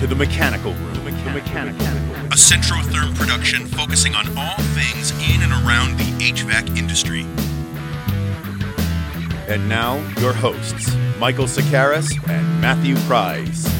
To the Mechanical Room. The Mechanical Room. a Centrotherm production focusing on all things in and around the HVAC industry. And now, your hosts, Michael Sakaris and Matthew Price.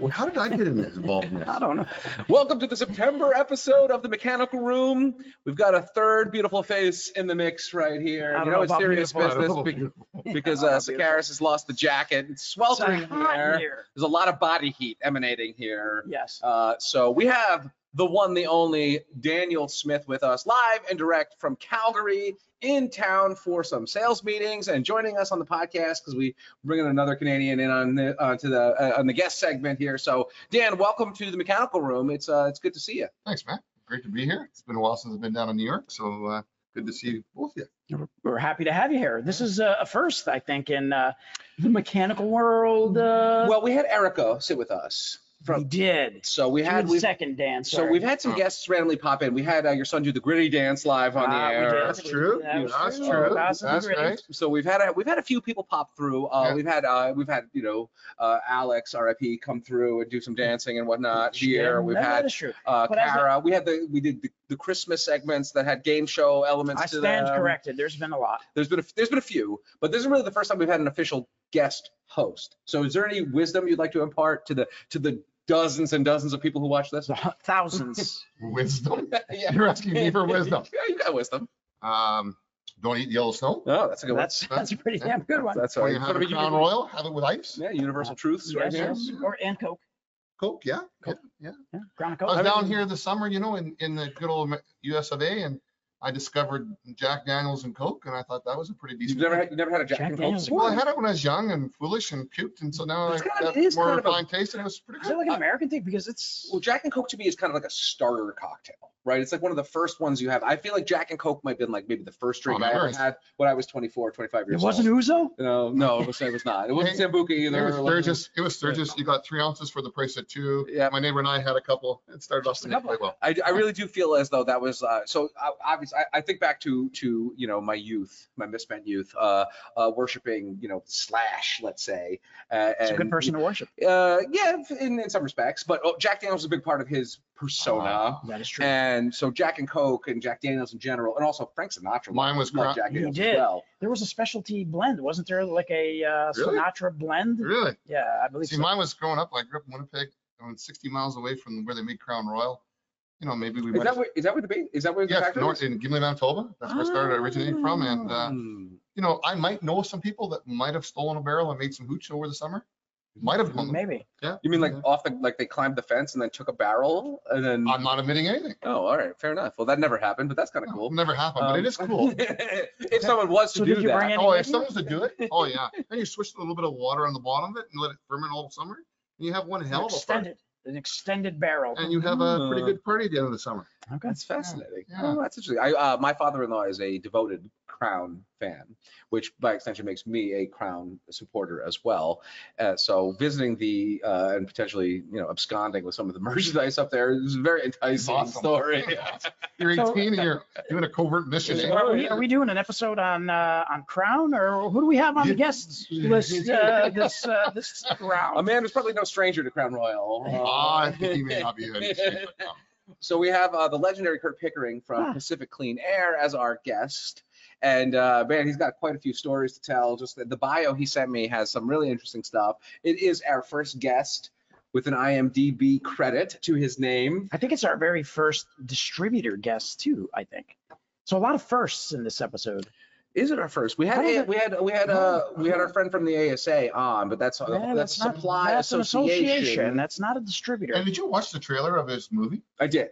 Well, How did I get in this involved in this? I don't know. Welcome to the September episode of the Mechanical Room. We've got a third beautiful face in the mix right here. I don't You know know, it's about serious beautiful. business be- because I uh. Sakaris has lost the jacket. It's It's sweltering hot in here. here. There's a lot of body heat emanating here. Yes. Uh, so we have the one, the only Daniel Smith with us live and direct from Calgary in town for some sales meetings and joining us on the podcast because we bringing another Canadian in on the uh, to the uh, on the guest segment here. So Dan, welcome to the Mechanical Room. It's uh, it's good to see you. Thanks, Matt. Great to be here. It's been a while since I've been down in New York, so uh, good to see both of you. We're- We're happy to have you here. This is uh, a first, I think, in uh, the mechanical world. Uh, Well, we had Erica sit with us we did. So we had were we second dance. so we've had some guests randomly pop in. We had uh, your son do the gritty dance live on the air. That's true. That's true. That's right. So we've had a, we've had a few people pop through. Uh, Yeah. We've had uh, we've had you know uh, Alex RIP come through and do some dancing and whatnot here. We've had that is true. uh, But as Kara. We had the we did the, the Christmas segments that had game show elements I to stand them. corrected. There's been a lot. There's been a, there's been a few, but this is really the first time we've had an official guest host. So is there any wisdom you'd like to impart to the to the dozens and dozens of people who watch this? Thousands. Wisdom. yeah. You're asking me for wisdom. Yeah, you got wisdom. Um, don't eat yellow snow. Oh, that's a good that's that's a pretty damn good one. one. That's When right. you have Sort of a a Crown uni- Royal, have it with ice. Yeah, universal truths right here. yes. Or and Coke. Coke, yeah. Coke. Yeah. Yeah. Crown of I Coke. was down here this summer, you know, in, in the good old US of A, and I discovered Jack Daniels and Coke, and I thought that was a pretty decent. You've decent. never drink. had you never had a Jack, Jack and Coke Daniels. Well, I had it when I was young and foolish and cute, and so now I It's kind of- got it is more kind of a- refined taste, and it was pretty Is good. it like an American thing? Because it's Well, Jack and Coke to me is kind of like a starter cocktail, right? It's like one of the first ones you have. I feel like Jack and Coke might have been like maybe the first drink Oh, I ever nice. had when I was 24, 25 years it years wasn't. Ouzo. No, no, it was, it was not. It wasn't Sambuca It either. was It wasn't- Sturgis. It was Sturgis. You got three ounces for the price of two. Yeah. My neighbor and I had a couple. It started off the night quite well. I, I really do feel as though that was uh, so uh, obvious. I, I think back to to you know my youth, my misspent youth, uh, uh, worshiping you know Slash, let's say. Uh, It's a good person to worship. Uh, yeah, in, in some respects, but oh, Jack Daniels is a big part of his persona. Ah. That is true. And so Jack and Coke and Jack Daniels in general, and also Frank Sinatra. Mine was loved Jack He Daniels did. as well. There was a specialty blend, wasn't there? Like a uh, Really? Sinatra blend. Really? Yeah, I believe See, so. mine was growing up. I grew up in Winnipeg, I'm 60 miles away from where they make Crown Royal. You know, maybe we Is might. that where is that where the ba- is that where the Yes, north is? in Gimli, Manitoba. That's where I started originating from. And, uh, Hmm. you know, I might know some people that might have stolen a barrel and made some hooch over the summer. Might have known them. Maybe. Yeah. You mean like Yeah. off the like they climbed the fence and then took a barrel and then? I'm not admitting anything. Oh, all right, fair enough. Well, that never happened, but that's kind of No, cool. Never happened, but Um, it is cool. if someone was to So do that, Oh, with if you? someone's to do it, oh yeah. Then you switch a little bit of water on the bottom of it and let it ferment all summer. And you have one An hell of a extended, an extended barrel. And you have a pretty Uh. good party at the end of the summer. Okay. that's fascinating. Yeah. Oh, that's interesting. I, uh, my father-in-law is a devoted Crown fan, which by extension makes me a Crown supporter as well. Uh, so visiting the uh, and potentially you know absconding with some of the merchandise up there is a very enticing Awesome. story. You're So- 18 and you're doing a covert mission. So are, we, are we doing an episode on uh, on Crown or who do we have on the guests list uh, this uh, this a man who's probably no stranger to Crown Royal. Ah, I think he may not be a but, So we have uh, the legendary Curt Pickering from Huh. Pacific Clean Air as our guest. And uh, man, he's got quite a few stories to tell. Just the bio he sent me has some really interesting stuff. It is our first guest with an IMDb credit to his name. I think it's our very first distributor guest too. I think so. A lot of firsts in this episode. Is it our first? We had I don't we had we had uh we had our friend from the ASA on, but that's Yeah, that's, not- Supply that's an Association. That's not a distributor. And did you watch the trailer of his movie? I did.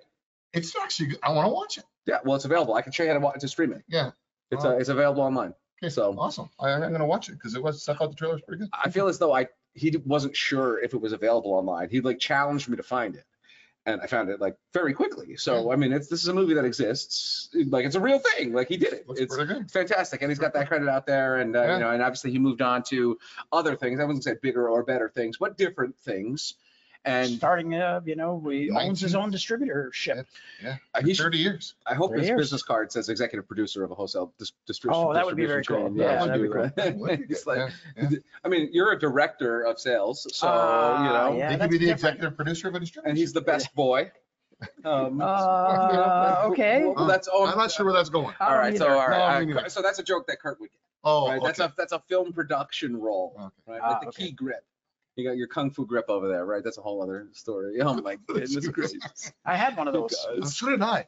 It's actually, good. I want to watch it. Yeah, well, it's available. I can show you how to, wa- to stream it. Yeah. It's uh, it's available online. Okay, So- awesome. I, I'm gonna watch it because it was, I thought the trailer was pretty good. I feel as though I he wasn't sure if it was available online. He like challenged me to find it, and I found it like very quickly. So I mean, it's this is a movie that exists. Like it's a real thing. Like he did it. Looks It's good. fantastic, and he's got that credit out there. And uh, Yeah. you know, and obviously he moved on to other things. I wasn't say bigger or better things, but different things. And Starting, uh, you know, he owns his own distributorship. Yeah, uh, he should, thirty years. I hope his years. business card says executive producer of a wholesale dis- distribution. Oh, that would be very distribution cool. chain. Yeah, I that'd do be cool. that. That would be It's like- Yeah, yeah. I mean, you're a director of sales, so Ah, you know, yeah. He could be the different. executive producer of a distributor. and he's the best boy. Um, Uh, okay. Well, that's all. I'm not sure where that's going. I All so all right, No, all me right, neither. Curt- so that's a joke that Curt would get. Oh, Right, that's a that's a film production role, Okay. right? Ah, Like the okay. key grip. You got your kung fu grip over there, right? That's a whole other story. Oh my goodness gracious. I had one of those. Oh, So did I.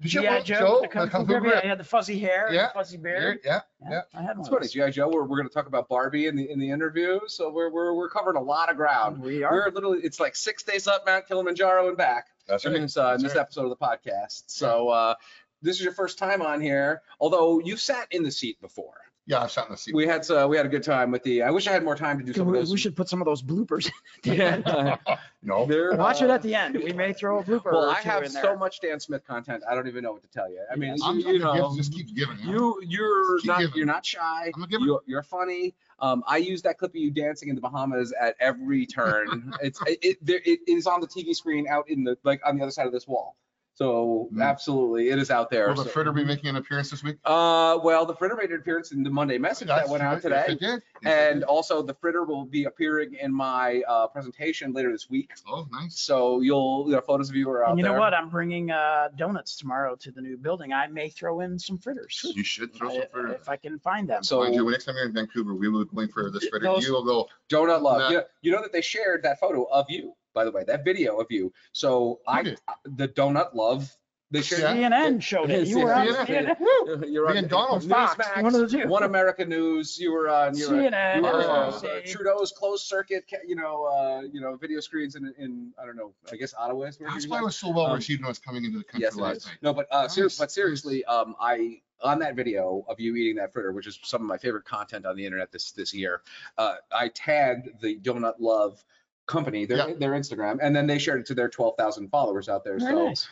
Did you GI have Joe, one? the Kung Kung Fu grip. Yeah, grip? I had the fuzzy hair, Yeah. the fuzzy beard. Yeah, Yeah, I had one It's of funny. GI Joe. We're, we're going to talk about Barbie in the in the interview, so we're we're we're covering a lot of ground. We are. We're literally it's like six days up Mount Kilimanjaro and back. That's in right. this, uh, in this right. episode of the podcast. So uh, this is your first time on here, although you sat in the seat before. Yeah, I've sat in the seat. We had uh, we had a good time with the. I wish I had more time to do some of We, those. we should put some of those bloopers. Yeah. No. They're, Watch it uh, at the end. We may throw a blooper Well, or I two have in so much Dan Smith content. I don't even know what to tell you. I mean, I'm, you, I'm you know, gift just keep giving. huh? you you're Keep not giving. you're not shy. I'm a giver. You're, you're funny. Um, I use that clip of you dancing in the Bahamas at every turn. it's it, it, there, it is on the TV screen out in the like on the other side of this wall. So Mm. absolutely, it is out there. Will the So- fritter be making an appearance this week? Uh, well, the fritter made an appearance in the Monday message that went out Yes, today. it did. Yes, it And did. also the fritter will be appearing in my uh, presentation later this week. Oh, nice. So you'll, you know, photos of you are out And you there. know what? I'm bringing uh, donuts tomorrow to the new building. I may throw in some fritters You should throw some I- fritter. if I can find them. So- Mind you, next time you're in Vancouver, we will be going for this fritter. Those- You will go, Donut Love. Nah. You, know, you know that they shared that photo of you, by the way, that video of you. So I, did? the Donut Love, they shared. Yeah. CNN showed it. You were on CNN. CNN. You're on and Donald. Fox, Newsmax, one of the two. One America News. You were on. You were, CNN, you were, uh, Trudeau's closed circuit. You know, uh, you know, video screens in, in I don't know. I guess Ottawa is where that's why it was so well Um, received when I was coming into the country Yes, last is. night. No, but uh, ser- but seriously, um, I on that video of you eating that fritter, which is some of my favorite content on the internet this this year, uh, I tagged the Donut Love company, their Yeah. their Instagram, and then they shared it to their 12,000 followers out there. Very so nice.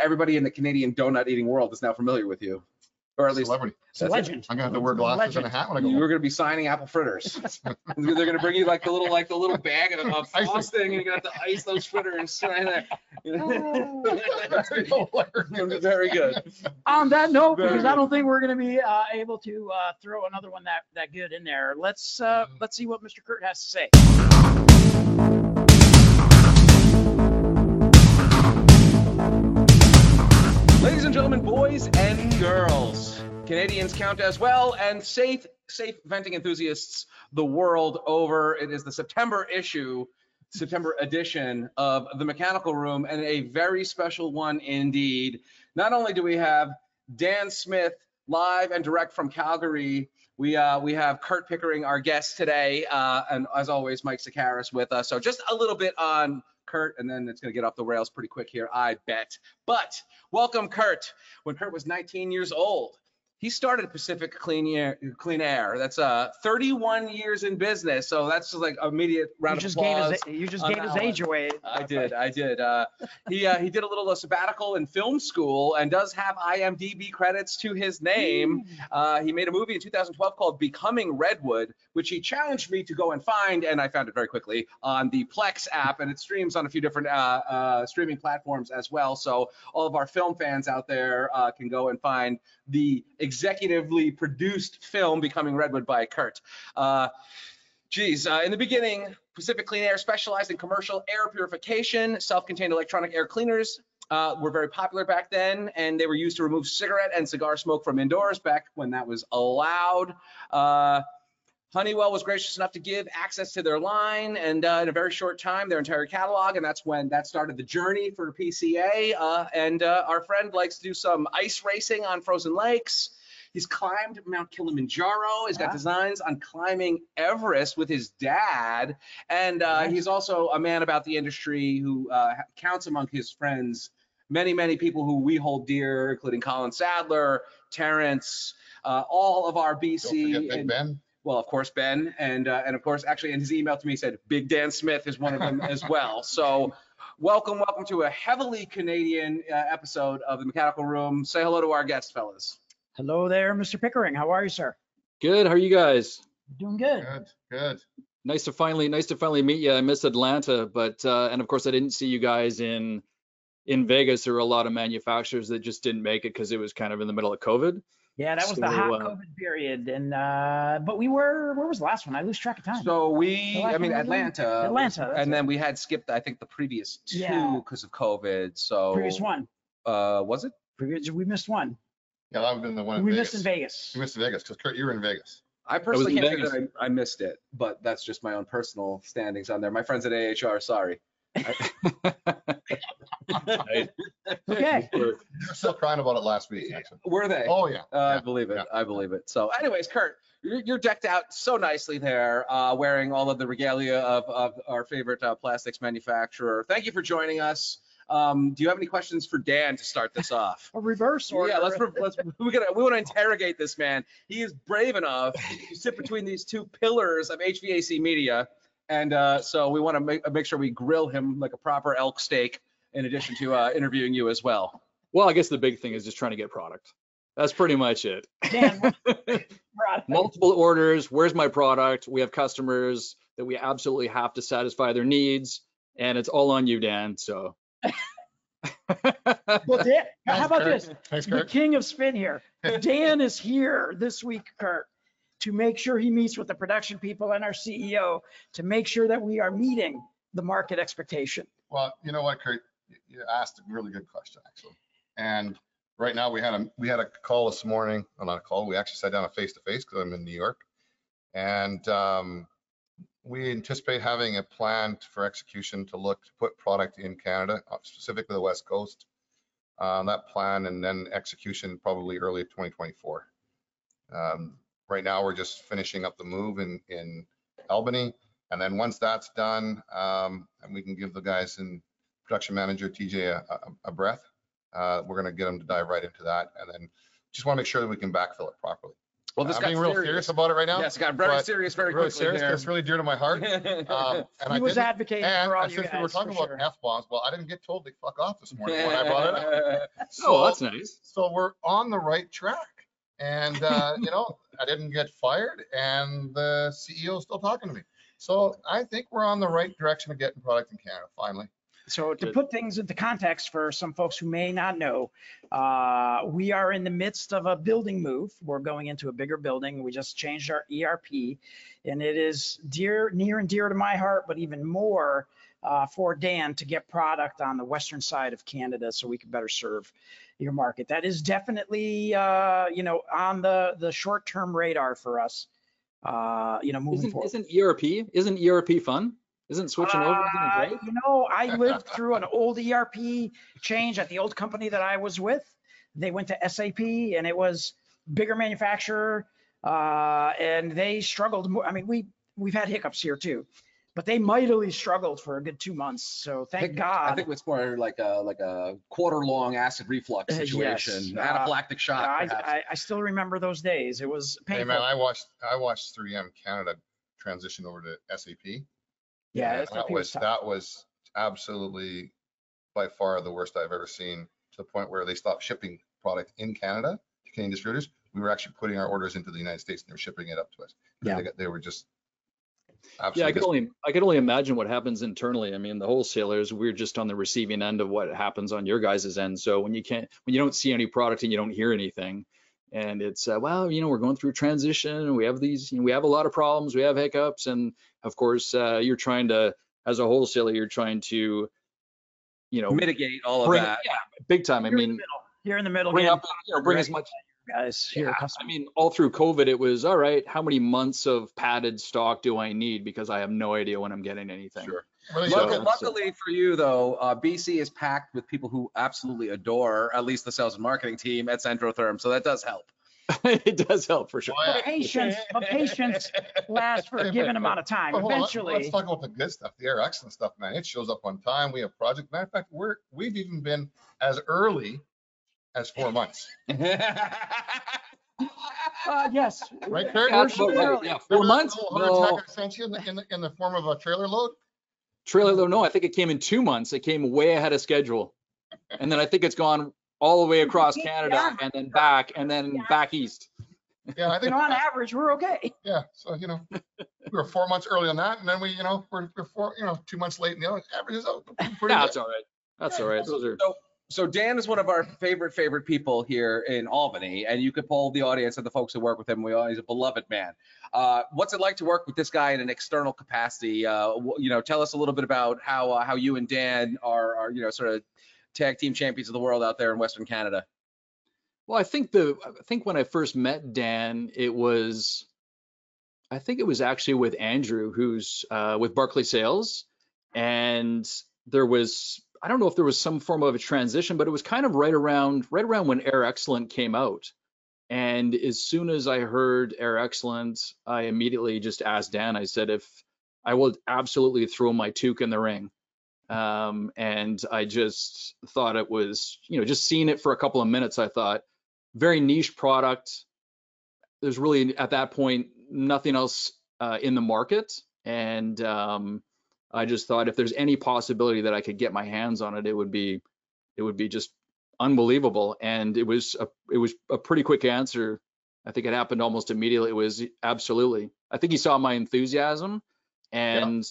everybody in the Canadian donut eating world is now familiar with you, or at least Celebrity. It's a That's it. legend. I'm gonna have to wear glasses and a hat when I go you home. going to be signing apple fritters. They're going to bring you like the little like the little bag of, of Icing. frosting, and you're going to have to ice those fritters right there. Hilarious. Very good. On that note, Very because I don't think we're going to be uh, able to uh, throw another one that, that good in there. Let's uh, Mm-hmm. let's see what Mr. Curt has to say. And gentlemen, boys and girls, Canadians count as well, and safe, safe venting enthusiasts the world over. It is the September issue, September edition of the Mechanical Room, and a very special one indeed. Not only do we have Dan Smith live and direct from Calgary, we uh, we have Curt Pickering, our guest today, uh, and as always, Mike Sakaris with us. So just a little bit on Curt, and then it's going to get off the rails pretty quick here, I bet. But welcome, Curt. When Curt was 19 years old, he started Pacific Clean Air. Clean Air. That's uh 31 years in business. So that's just like immediate You round of just gave applause. his, you just gave his age away. I did, I did. Uh, he uh, he did a little uh, sabbatical in film school and does have IMDb credits to his name. Uh, he made a movie in 2012 called Becoming Redwood, which he challenged me to go and find, and I found it very quickly on the Plex app, and it streams on a few different uh, uh, streaming platforms as well. So all of our film fans out there uh, can go and find the executively produced film Becoming Redwood by Curt. Uh, Geez, uh, in the beginning, Pacific Clean Air specialized in commercial air purification. Self-contained electronic air cleaners uh, were very popular back then, and they were used to remove cigarette and cigar smoke from indoors back when that was allowed. Uh, Honeywell was gracious enough to give access to their line, and uh, in a very short time, their entire catalog, and that's when that started the journey for PCA. Uh, and uh, our friend likes to do some ice racing on frozen lakes. He's climbed Mount Kilimanjaro. He's got Ah. designs on climbing Everest with his dad. And uh, he's also a man about the industry who uh, counts among his friends many, many people who we hold dear, including Colin Sadler, Terrence, uh, all of our BC. and- Ben. well, of course, Ben, and uh, and of course, actually, in his email to me, he said Big Dan Smith is one of them as well. So, welcome, welcome to a heavily Canadian uh, episode of the Mechanical Room. Say hello to our guest, fellas. Hello there, Mr. Pickering. How are you, sir? Good. How are you guys? Doing good. Good, good. Nice to finally, nice to finally meet you. I miss Atlanta, but uh, and of course I didn't see you guys in in Vegas. There were a lot of manufacturers that just didn't make it because it was kind of in the middle of COVID. Yeah, that was the So, hot uh, COVID period, and uh, but we were where was the last one? I lose track of time. So we, I mean, one was Atlanta, Atlanta, and it. then we had skipped, I think, the previous two Yeah. because of COVID. So Previous one. uh, was it? Previous, we missed one. Yeah, that would have been the one in we Vegas. missed in Vegas. You missed Vegas, because Curt, you were in Vegas. I personally in can't say Vegas. that I, I missed it, but that's just my own personal standings on there. My friends at AHR, sorry. Right? Okay. You were still crying about it last week, actually. Were they? Oh, yeah. Uh, I yeah. believe it. yeah. I believe it. So, anyways, Curt, you're, you're decked out so nicely there, uh, wearing all of the regalia of, of our favorite uh, plastics manufacturer. Thank you for joining us. Um, do you have any questions for Dan to start this off? A reverse order. Yeah, let's, let's we gotta we want to interrogate this man. He is brave enough to sit between these two pillars of HVAC media, and uh, so we want to make make sure we grill him like a proper elk steak. In addition to uh, interviewing you as well. Well, I guess the big thing is just trying to get product. That's pretty much it. Dan, product. Multiple orders. Where's my product? We have customers that we absolutely have to satisfy their needs, and it's all on you, Dan. So. Well, Dan, how about Curt. this? Thanks, The Curt. king of spin here. Dan is here this week, Curt, to make sure he meets with the production people and our CEO to make sure that we are meeting the market expectation. Well, you know what, Curt? You- asked a really good question, actually. And right now, we had a, we had a call this morning, well, not a call, we actually sat down a face-to-face because I'm in New York. And um, we anticipate having a plan for execution to look to put product in Canada, uh, specifically the West Coast. Um, That plan and then execution probably early 2024. Um, Right now, we're just finishing up the move in, in Albany. And then once that's done, um, and we can give the guys in production manager TJ a, a, a breath, uh, we're gonna get them to dive right into that. And then just want to make sure that we can backfill it properly. Well, this I'm got being real serious. serious about it right now. Yes, it got very but serious very Really quickly serious, 'cause there. it's really dear to my heart. Um, and I was advocating And for all uh, you since we were talking about sure. F-bombs, well, I didn't get told to fuck off this morning when I brought it up. oh, that's nice. So we're on the right track. And, uh, you know, I didn't get fired and the CEO is still talking to me. So I think we're on the right direction of getting product in Canada, finally. So to put things into context for some folks who may not know, uh, we are in the midst of a building move. We're going into a bigger building. We just changed our ERP and it is dear, near and dear to my heart, but even more uh, for Dan to get product on the western side of Canada so we can better serve your market. That is definitely, uh, you know, on the, the short-term radar for us, uh, you know, moving Isn't, forward. isn't ERP, isn't ERP fun? Isn't switching over, isn't Uh, great? You know, I lived through an old ERP change at the old company that I was with. They went to SAP and it was bigger manufacturer, uh, and they struggled. more. I mean, we, we've had hiccups here too, but they mightily struggled for a good two months. So thank I think- God. I think it's more like a like a quarter long acid reflux Uh, yes. situation, Uh, anaphylactic shock. I. I, I still remember those days. It was painful. Hey, man, I watched, I watched 3M Canada transition over to SAP. Yeah, And SAP That was was, tough. that was absolutely by far the worst I've ever seen to the point where they stopped shipping product in Canada to Canadian distributors. We were actually putting our orders into the United States and they were shipping it up to us. Yeah. They got- They were just Absolutely. Yeah, I absolutely. could only I could only imagine what happens internally. I mean, the wholesalers, we're just on the receiving end of what happens on your guys' end. So when you can't, when you don't see any product and you don't hear anything, and it's uh, well, you know, we're going through transition, and we have these, you know, we have a lot of problems, we have hiccups, and of course, uh, you're trying to, as a wholesaler, you're trying to, you know, mitigate all of bring, that. yeah, big time. I Here in the mean, middle- Here in the middle, bring getting up, you know, bring as much guys here. yeah, I mean, all through COVID, it was all right. How many months of padded stock do I need? Because I have no idea when I'm getting anything. Sure. Really So- Luckily, don't. luckily for you, though, uh, BC is packed with people who absolutely adore at least the sales and marketing team at Centrotherm, so that does help. it does help for sure. But patience, but patience lasts for a given amount of time. But hold on, Eventually, Let's talk about the good stuff, the air excellent stuff, man. It shows up on time. We have project. Matter of fact, we're, we've even been as early as four months, uh, yes. right, Curt? Yeah, that's about right. Yeah, four Remember that months? little heart No. attack I sent you in the, in the, in the form of a trailer load? Trailer though, no, I think it came in two months. It came way ahead of schedule. And then I think it's gone all the way across Canada and then back and then back east. Yeah, I think, on average, we're okay. yeah, so, you know, we were four months early on that, and then we, you know, we're, we're four, you know, two months late, in the other averages out. pretty Yeah, good. That's all right. That's all right. Those are, So, so Dan is one of our favorite, favorite people here in Albany, and you could poll the audience and the folks who work with him. We are, he's a beloved man. Uh, what's it like to work with this guy in an external capacity? Uh, you know, tell us a little bit about how, uh, how you and Dan are, are, you know, sort of tag team champions of the world out there in Western Canada. well, I think the, I think when I first met Dan, it was, I think it was actually with Andrew, who's uh, with Barclay Sales. And there was, I don't know if there was some form of a transition, but it was kind of right around, right around when Air Excellent came out. And as soon as I heard Air Excellent, I immediately just asked Dan, I said, if I will absolutely throw my toque in the ring. Um, and I just thought it was, you know, just seeing it for a couple of minutes, I thought very niche product. There's really at that point nothing else uh, in the market, and um, I just thought if there's any possibility that I could get my hands on it, it would be, it would be just unbelievable. And it was a, it was a pretty quick answer. I think it happened almost immediately. It was absolutely. I think he saw my enthusiasm, and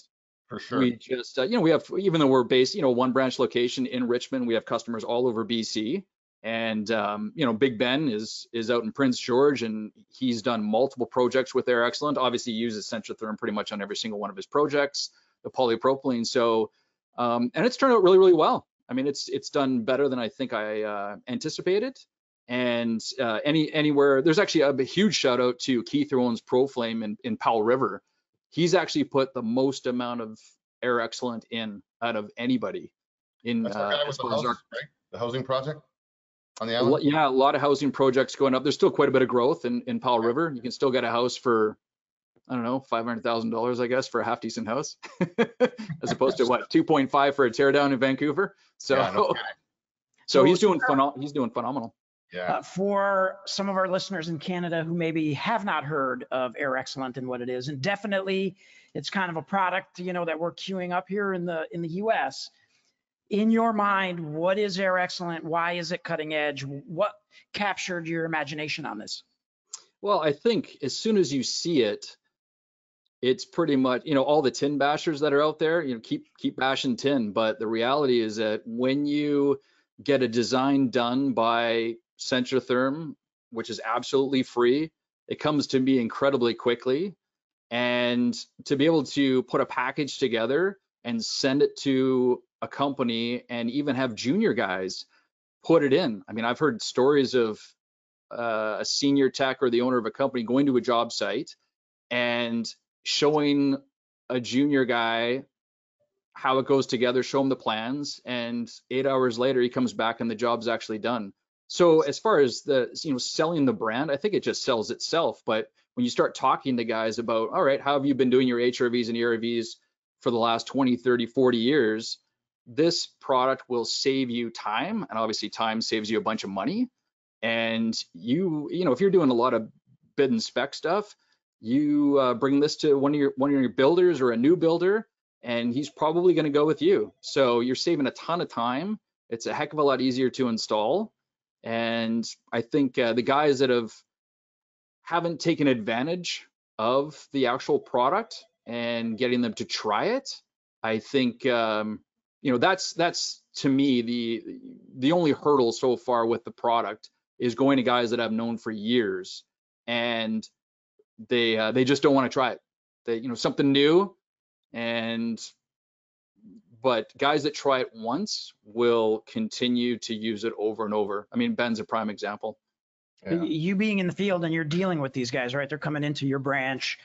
For sure. we just, uh, you know, we have, even though we're based, you know, one branch location in Richmond, we have customers all over BC. And, um, you know, Big Ben is, is out in Prince George and he's done multiple projects with Air Excellent. Obviously he uses Centrotherm pretty much on every single one of his projects, the polypropylene. So, um, and it's turned out really, really well. I mean, it's, it's done better than I think I, uh, anticipated. And, uh, any, anywhere, there's actually a, huge shout out to Keith owns ProFlame in, in Powell River he's actually put the most amount of air excellent in out of anybody in That's our uh, guy as with the far as our- right? The housing project on the island? yeah, a lot of housing projects going up. There's still quite a bit of growth in, in Powell River. You can still get a house for, I don't know, five hundred thousand dollars, I guess, for a half decent house, as opposed to what, two point five for a teardown in Vancouver. So, Yeah, no kidding. so he's doing phenom- he's doing phenomenal. Yeah, Uh, for some of our listeners in Canada who maybe have not heard of Air Excellent and what it is, and definitely it's kind of a product, you know, that we're queuing up here in the in the US. In your mind, what is Air Excellent? Why is it cutting edge? What captured your imagination on this? Well, I think as soon as you see it, it's pretty much, you know, all the tin bashers that are out there, you know, keep keep bashing tin. But the reality is that when you get a design done by Centrotherm, which is absolutely free, it comes to me incredibly quickly. And to be able to put a package together and send it to a company and even have junior guys put it in. I mean, I've heard stories of uh, a senior tech or the owner of a company going to a job site and showing a junior guy how it goes together, show him the plans, and eight hours later he comes back and the job's actually done. So as far as the you know selling the brand, I think it just sells itself. But when you start talking to guys about, all right, how have you been doing your HRVs and ERVs for the last 20, 30, 40 years? This product will save you time, and obviously time saves you a bunch of money and you you know if you're doing a lot of bid and spec stuff you uh, bring this to one of your one of your builders or a new builder and he's probably going to go with you so you're saving a ton of time it's a heck of a lot easier to install and i think uh, the guys that have haven't taken advantage of the actual product and getting them to try it i think um, you know that's that's to me the the only hurdle so far with the product is going to guys that I've known for years and they uh, they just don't want to try it. They you know something new and but guys that try it once will continue to use it over and over. I mean Ben's a prime example. yeah. You being in the field and you're dealing with these guys, right? They're coming into your branch.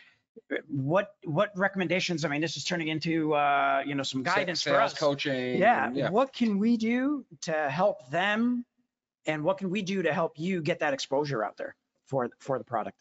What what recommendations? I mean, this is turning into uh, you know some guidance for Sales us. coaching. Yeah. and- Yeah. What can we do to help them? And what can we do to help you get that exposure out there? for, for the product.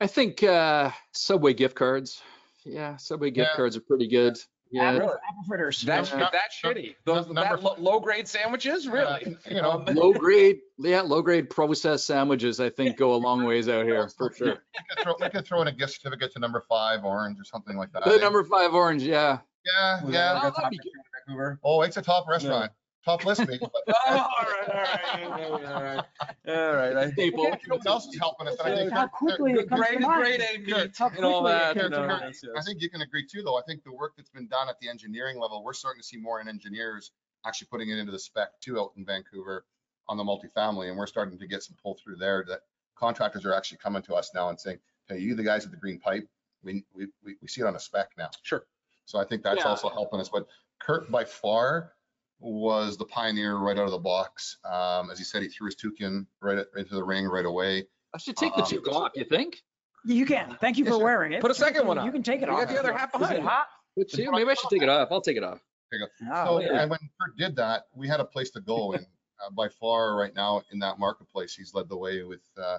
I think uh, Subway gift cards. Yeah, Subway gift Yeah. cards are pretty good. Yeah, Really? Apple fritters. That's Yeah. that shitty. Those Number that lo- low grade sandwiches, really? Uh, you know, Um, low grade, yeah, low grade processed sandwiches. I think go a long ways out here for sure. We could throw, we could throw in a gift certificate to number five orange or something like that. The number five orange, yeah. Yeah, yeah. Oh, that'd be restaurant Vancouver? Oh, it's a top restaurant. Top list me. Oh, all right, all right, all right, all right. I- Staple. You know what else is helping us? And I think How quickly it comes to Grade, mind. grade A meat How and all quickly it that. comes and, to uh, yes, I think you can agree too, though. I think the work that's been done at the engineering level, we're starting to see more in engineers actually putting it into the spec too out in Vancouver on the multifamily, and we're starting to get some pull through there that contractors are actually coming to us now and saying, hey, you the guys with the green pipe, we, we, we we see it on a spec now. Sure. So I think that's Yeah. also helping us. But Curt by far was the pioneer right out of the box. Um, as he said, he threw his toucan right at- into the ring right away. I should take the Um, toque off. You think? You can. Thank you Yes, for sir. wearing it. Put a second one on. You can take it You off. You got the other half Is behind it hot? Maybe I should take it off. I'll take it off. Oh, So, yeah. and when Curt did that, we had a place to go, and uh, by far, right now in that marketplace, he's led the way with uh,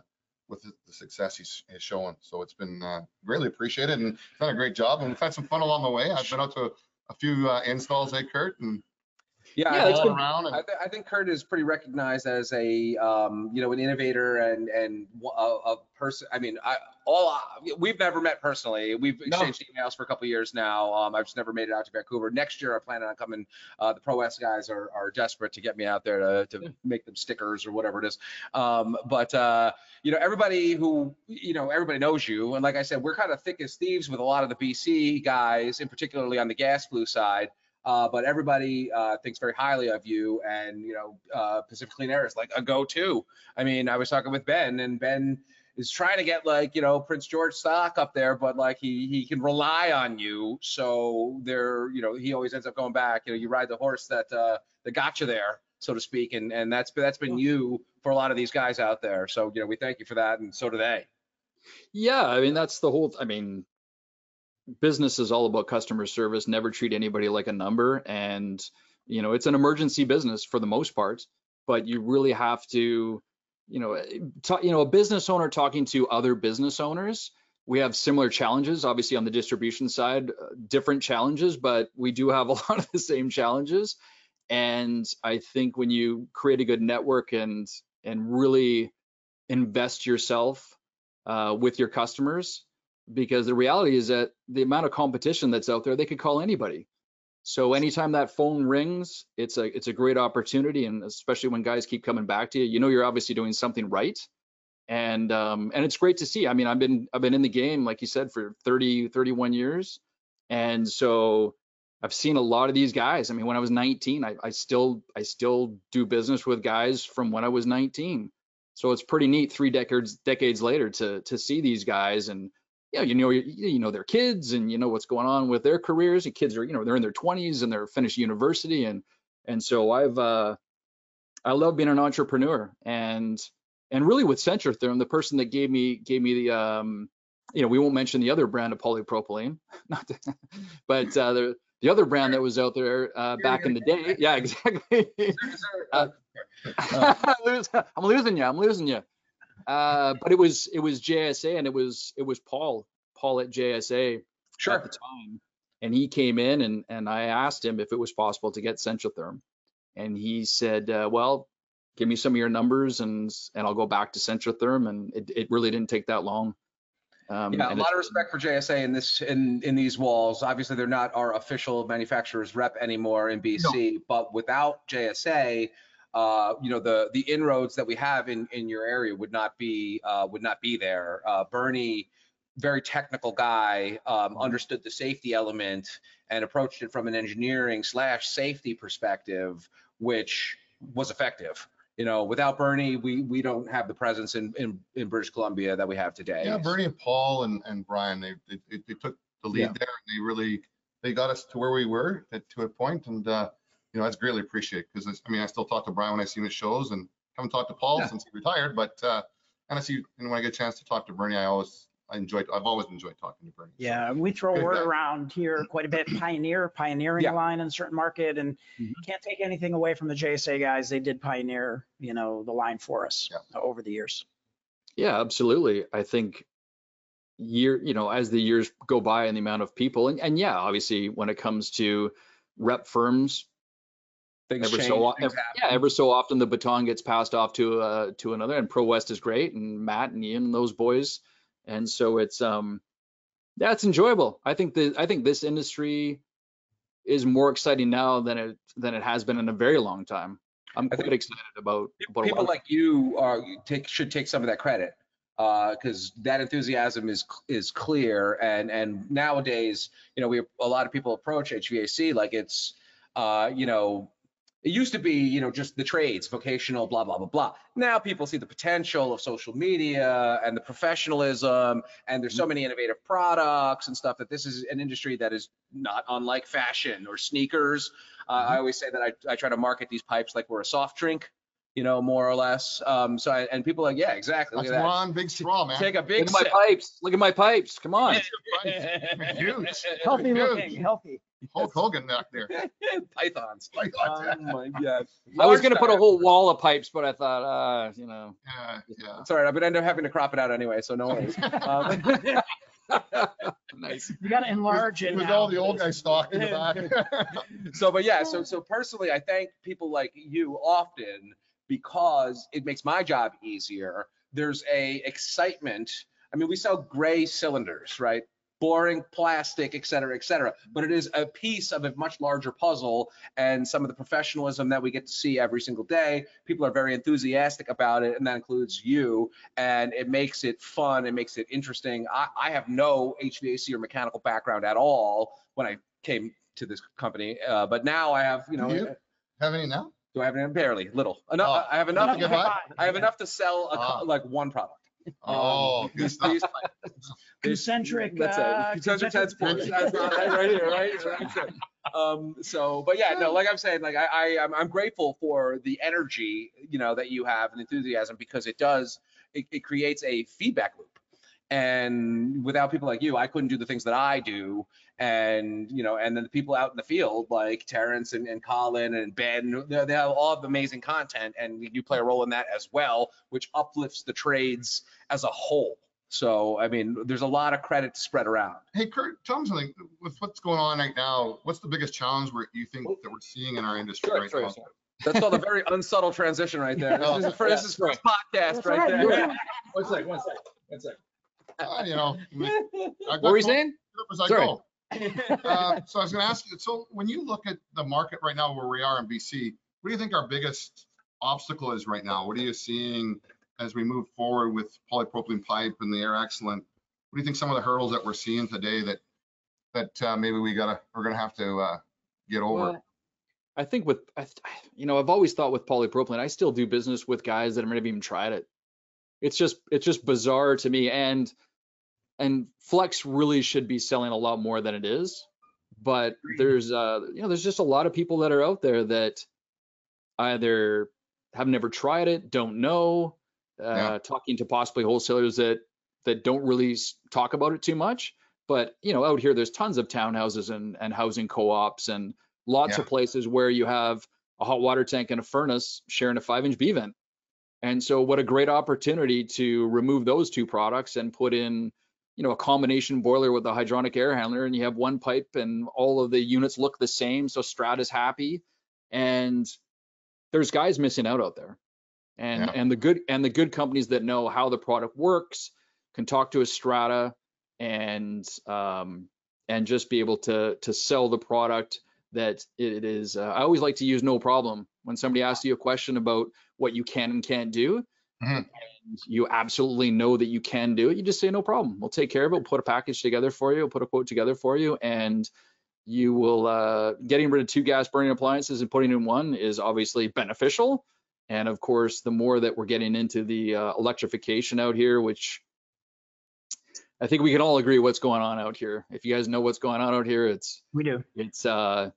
with the, the success he's, he's showing. So it's been uh, greatly appreciated, and he's done a great job, and we've had some fun along the way. I've been out to a few uh, installs, eh, Curt, and Yeah, Yeah, I it's all been- around. I, th- I think Curt is pretty recognized as a, um, you know, an innovator and and a, a person. I mean, I all we've never met personally. We've exchanged emails for a couple of years now. Um, I've just never made it out to Vancouver. Next year, I plan on coming. Uh, the Pro West guys are are desperate to get me out there to to Yeah. make them stickers or whatever it is. Um, but uh, you know, everybody who you know, everybody knows you, and like I said, we're kind of thick as thieves with a lot of the BC guys, and particularly on the gas blue side. Uh, but everybody uh, thinks very highly of you, and you know, uh, Pacific Clean Air is like a go-to. I mean, I was talking with Ben, and Ben is trying to get like you know Prince George stock up there, but like he he can rely on you. So there, you know, he always ends up going back. You know, you ride the horse that uh, that got you there, so to speak, and and that's that's been you for a lot of these guys out there. So you know, we thank you for that, and so do they. Yeah, I mean that's the whole. I mean, business is all about customer service. Never treat anybody like a number, and you know it's an emergency business for the most part. But you really have to, you know, talk, you know, a business owner talking to other business owners. We have similar challenges, obviously on the distribution side, uh, different challenges, but we do have a lot of the same challenges. And I think when you create a good network and and really invest yourself uh, with your customers because the reality is that the amount of competition that's out there, they could call anybody. So anytime that phone rings, it's a it's a great opportunity, and especially when guys keep coming back to you, you know you're obviously doing something right, and um, and it's great to see. I mean, I've been I've been in the game, like you said, for 30 31 years, and so I've seen a lot of these guys. I mean, when I was 19, I, I still I still do business with guys from when I was 19. So it's pretty neat three decades decades later to to see these guys and you know you, you know their kids and you know what's going on with their careers. The kids are you know they're in their 20s and they're finished university and and so I've uh I love being an entrepreneur and and really with Centrotherm, the person that gave me gave me the um you know we won't mention the other brand of polypropylene, not to, but uh, the the other brand that was out there uh, back in the day. Yeah, exactly. Uh, I'm losing you. I'm losing you. Uh, but it was it was JSA and it was it was Paul Paul at JSA at the time, and he came in and and I asked him if it was possible to get Centrotherm, and he said, uh, well, give me some of your numbers and and I'll go back to Centrotherm, and it it really didn't take that long. Um, Yeah, a lot of respect for JSA in this in in these walls. Obviously, they're not our official manufacturer's rep anymore in BC, but without JSA, uh, you know, the the inroads that we have in in your area would not be uh, would not be there. Uh, Bernie, very technical guy, um, understood the safety element and approached it from an engineering slash safety perspective, which was effective. You know, without Bernie, we we don't have the presence in in, in British Columbia that we have today. yeah, Bernie and Paul and, and Brian, they, they, they- took the lead Yeah. there and they really, they got us to where we were at- to a point and, uh, you know, that's greatly appreciated because I mean, I still talk to Brian when I see him at shows and haven't talked to Paul Yeah. since he retired, but, uh, and I see, and when I get a chance to talk to Bernie, I always, I enjoy, I've always enjoyed talking to Bernie. So, Yeah, we throw Good word guy. around here quite a bit. Pioneer, pioneering Yeah. line in a certain market, and Mhm. can't take anything away from the JSA guys. They did pioneer, you know, the line for us Yeah. over the years. Yeah, absolutely. I think year, you know, as the years go by and the amount of people, and, and yeah, obviously when it comes to rep firms, Things ever change, so o- things yeah, ever so often the baton gets passed off to uh to another, and Pro West is great, and Matt and Ian and those boys, and so it's um yeah, it's enjoyable. I think the I think this industry is more exciting now than it than it has been in a very long time. I'm I quite excited about about a people like you are take should take some of that credit because that enthusiasm is is clear and and nowadays you know we a lot of people approach HVAC like it's uh you know it used to be you know just the trades vocational blah blah blah blah now people see the potential of social media and the professionalism and there's so many innovative products and stuff that this is an industry that is not unlike fashion or sneakers uh, i always say that I, I try to market these pipes like we're a soft drink you know, more or less. Um, so I, and people are like, yeah, exactly. Look That's at that. big straw, man. Take a big. Look at my sip. pipes. Look at my pipes. Come on. Huge. Healthy Huge. looking, healthy. Hulk Hogan back there. Pythons. Like, Oh my god. I was gonna put a whole wall of pipes, but I thought, uh, you know. yeah, yeah. It's all right. I'm gonna end up having to crop it out anyway, so no worries. Um, nice. You got to enlarge it With now. all the old guys talking in the back. so, but yeah, so so personally, I thank people like you often because it makes my job easier. There's a excitement. I mean, we sell gray cylinders, right? Boring plastic, et cetera, et cetera. But it is a piece of a much larger puzzle and some of the professionalism that we get to see every single day. People are very enthusiastic about it, and that includes you. And it makes it fun. It makes it interesting. I, I have no HVAC or mechanical background at all when I came to this company, uh, but now I have, you know, You? Have any now? do I have any? Barely, little. Enough. Oh. I have enough. Give to. I have enough to sell a, Ah. like one product. Oh, Um, good stuff. Concentric. That's uh, it. Concentric concentric- That's right, right here, right? That's it. Um, so, but yeah, no, like I'm saying, like I, I, I'm, I'm grateful for the energy, you know, that you have and enthusiasm because it does, it, it creates a feedback loop. And without people like you, I couldn't do the things that I do. And, you know, and then the people out in the field like Terrence and, and Colin and Ben, they they have all of the amazing content and you play a role in that as well, which uplifts the trades as a whole. So, I mean, there's a lot of credit to spread around. Hey Curt, tell me something. With what's going on right now, what's the biggest challenge where you think that we're seeing in our industry Sure, right sure, now? sure. That's called a very unsubtle transition right there. This is, for, this is first podcast right right. there. One sec, one sec, one sec. Uh, You know, What were you saying? as I Sorry. go. Uh, So I was gonna ask you, so when you look at the market right now where we are in BC, what do you think our biggest obstacle is right now? What are you seeing as we move forward with polypropylene pipe and the air excellent? What do you think some of the hurdles that we're seeing today that, that uh, maybe we gotta, we're gonna have to uh, get over? Well, I think with, I you know, I've always thought with polypropylene, I still do business with guys that have never even tried it. It's just, it's just bizarre to me. And, and Flex really should be selling a lot more than it is. But there's, uh, you know, there's just a lot of people that are out there that either have never tried it, don't know, uh, Yeah. talking to possibly wholesalers that, that don't really talk about it too much. But, you know, out here, there's tons of townhouses and, and housing co-ops and lots Yeah. of places where you have a hot water tank and a furnace sharing a five inch B vent. And so what a great opportunity to remove those two products and put in, you know, a combination boiler with a hydronic air handler and you have one pipe and all of the units look the same. So Strata's happy and there's guys missing out out there. And, Yeah. and the good, and the good companies that know how the product works can talk to a Strata and, um, and just be able to, to sell the product that it is, uh, I always like to use no problem. When somebody asks you a question about what you can and can't do, Mhm. and you absolutely know that you can do it, you just say, no problem. We'll take care of it. We'll put a package together for you. We'll put a quote together for you. And you will, uh, getting rid of two gas burning appliances and putting in one is obviously beneficial. And of course, the more that we're getting into the uh, electrification out here, which I think we can all agree what's going on out here. If you guys know what's going on out here, it's We do. it's uh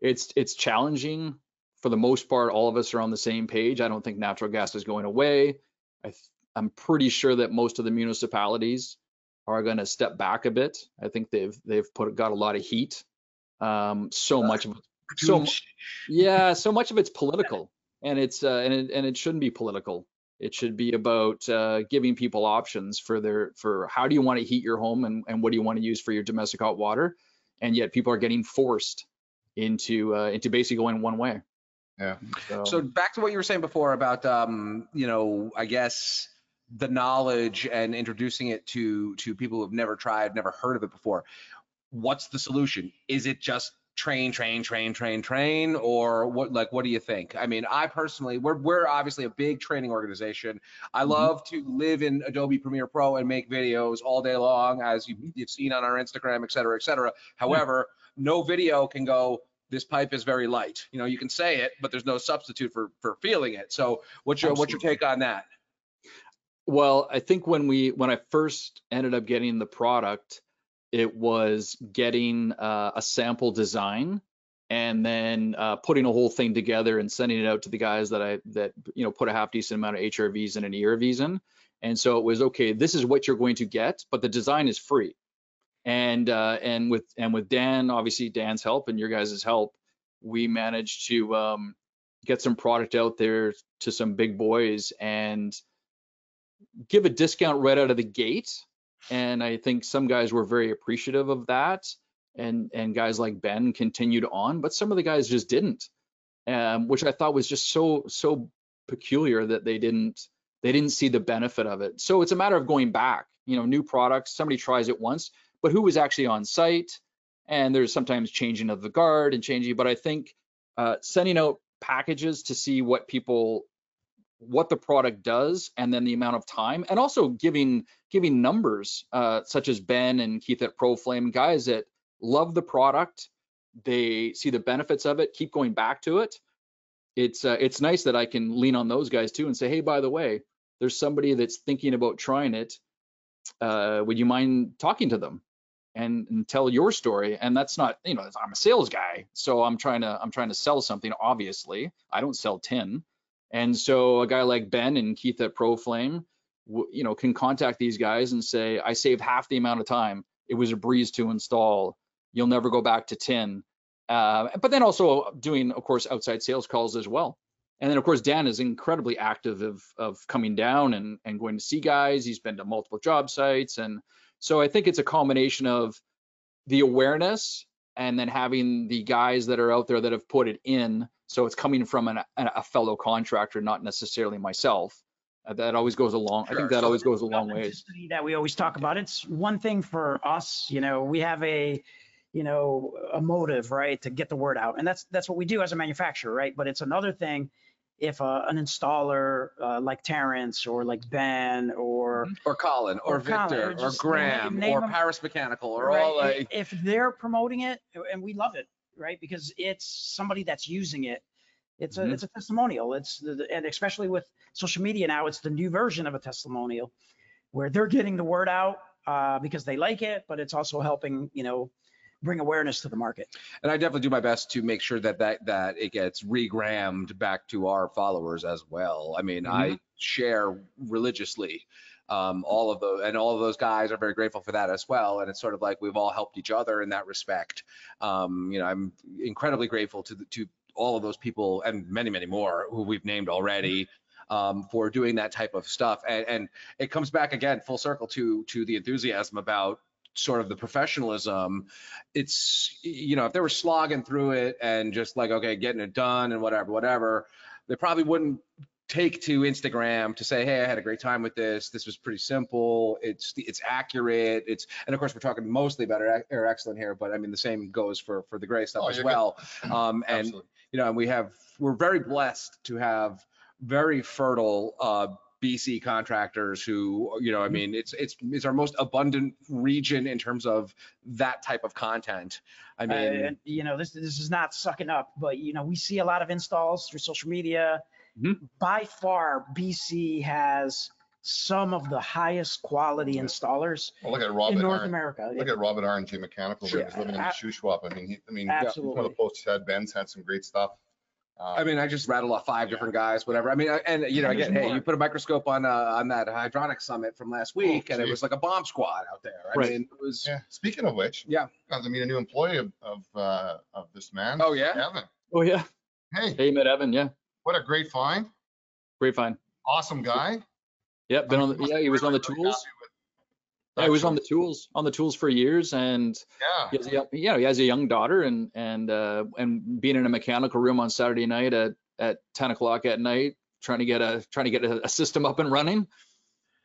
it's it's challenging for the most part all of us are on the same page. I don't think natural gas is going away. I i'm pretty sure that most of the municipalities are going to step back a bit. I think they've they've put got a lot of heat. Um so much of it so yeah so much of it's political and it's uh and it, and it shouldn't be political. It should be about uh, giving people options for their for how do you want to heat your home and, and what do you want to use for your domestic hot water, and yet people are getting forced into uh, into basically going one way. Yeah. So, So back to what you were saying before about, um, you know, I guess the knowledge and introducing it to to people who've never tried, never heard of it before. What's the solution? Is it just train, train, train, train, train, or what? Like, what do you think? I mean, I personally, we're we're obviously a big training organization. I Mhm. love to live in Adobe Premiere Pro and make videos all day long, as you, you've seen on our Instagram, et cetera, et cetera. However, no video can go this pipe is very light. You know, you can say it, but there's no substitute for for feeling it. So what's your what's your take on that? Well, I think when we when I first ended up getting the product, it was getting uh, a sample design and then uh, putting a whole thing together and sending it out to the guys that I that you know put a half decent amount of HRVs and an ERVs in. And so it was okay. This is what you're going to get, but the design is free. And uh, and with and with Dan, obviously Dan's help and your guys' help, we managed to um, get some product out there to some big boys and give a discount right out of the gate. And I think some guys were very appreciative of that. And and guys like Ben continued on, but some of the guys just didn't. Um, which I thought was just so so peculiar that they didn't they didn't see the benefit of it. So it's a matter of going back, you know, new products, somebody tries it once, but who was actually on site? And there's sometimes changing of the guard and changing, but I think uh, sending out packages to see what people what the product does and then the amount of time and also giving giving numbers uh, such as ben and keith at proflame guys that love the product. They see the benefits of it keep going back to it. It's uh, it's nice that i can lean on those guys too and say hey by the way there's somebody that's thinking about trying it. Uh, would you mind talking to them and, and tell your story and that's not you know i'm a sales guy so i'm trying to i'm trying to sell something obviously i don't sell tin and so a guy like Ben and Keith at ProFlame, you know, can contact these guys and say, I saved half the amount of time. It was a breeze to install. You'll never go back to tin. Uh, but then also doing, of course, outside sales calls as well. And then, of course, Dan is incredibly active of, of coming down and, and going to see guys. He's been to multiple job sites. And so I think it's a combination of the awareness and then having the guys that are out there that have put it in so it's coming from an, a, fellow contractor not necessarily myself Uh, that always goes along. long i think that So always goes a long ways that we always talk about. It's one thing for us, you know, we have a, you know, a motive, right, to get the word out, and that's that's what we do as a manufacturer, right? But it's another thing if uh, an installer uh, like Terrence or like Ben or Or Colin, or, Or Colin, Victor, or or Graham, name- name or them. Paris Mechanical, or right, all like. if they're promoting it, and we love it, right, because it's somebody that's using it. It's a Mhm. it's a testimonial. It's the, the- and especially with social media now, it's the new version of a testimonial, where they're getting the word out uh, because they like it, but it's also helping you know bring awareness to the market. and I definitely do my best to make sure that that that it gets regrammed back to our followers as well. I mean, I share religiously um, all of those, and all of those guys are very grateful for that as well. And it's sort of like we've all helped each other in that respect. Um, you know, I'm incredibly grateful to the, to all of those people and many, many more who we've named already. Um, for doing that type of stuff, and, and it comes back again full circle to to the enthusiasm about sort of the professionalism it's you know if they were slogging through it and just like okay getting it done and whatever whatever they probably wouldn't take to instagram to say hey i had a great time with this. This was pretty simple. It's it's accurate. It's and of course we're talking mostly about Air Excellent here but i mean the same goes for for the gray stuff Oh, as well. Um and Absolutely. you know and we have we're very blessed to have very fertile uh BC contractors who, you know, I mean, it's it's it's our most abundant region in terms of that type of content. I Uh, mean, and, you know, this this is not sucking up, but you know, we see a lot of installs through social media. Mhm. By far, BC has some of the highest quality installers Well, look at in North Arn. America. Look at Robin RNG Mechanical, where Sure. he's living in A- the shoe. I mean, he, I mean, some of the posts he had, Ben's had some great stuff. Um, I mean, I just rattled off five different guys, whatever. I mean, I- and you know, And again, hey, more. you put a microscope on uh, on that hydronic summit from last week, and it Oh, was like a bomb squad out there. I Right. mean, it was. Yeah, speaking of which. Yeah. Got to meet a new employee of, of, uh, of this man. Oh yeah. Evan. oh yeah Hey, hey met evan yeah what a great find. great find awesome guy. Yeah, been on, I mean, the, yeah, he was on the really, really tools. Happy with Yeah, he was on the tools, on the tools for years and Yeah. he has a, young- yeah, he has a young daughter and, and, uh, and being in a mechanical room on Saturday night at, at 10 o'clock at night, trying to get a, trying to get a, a system up and running.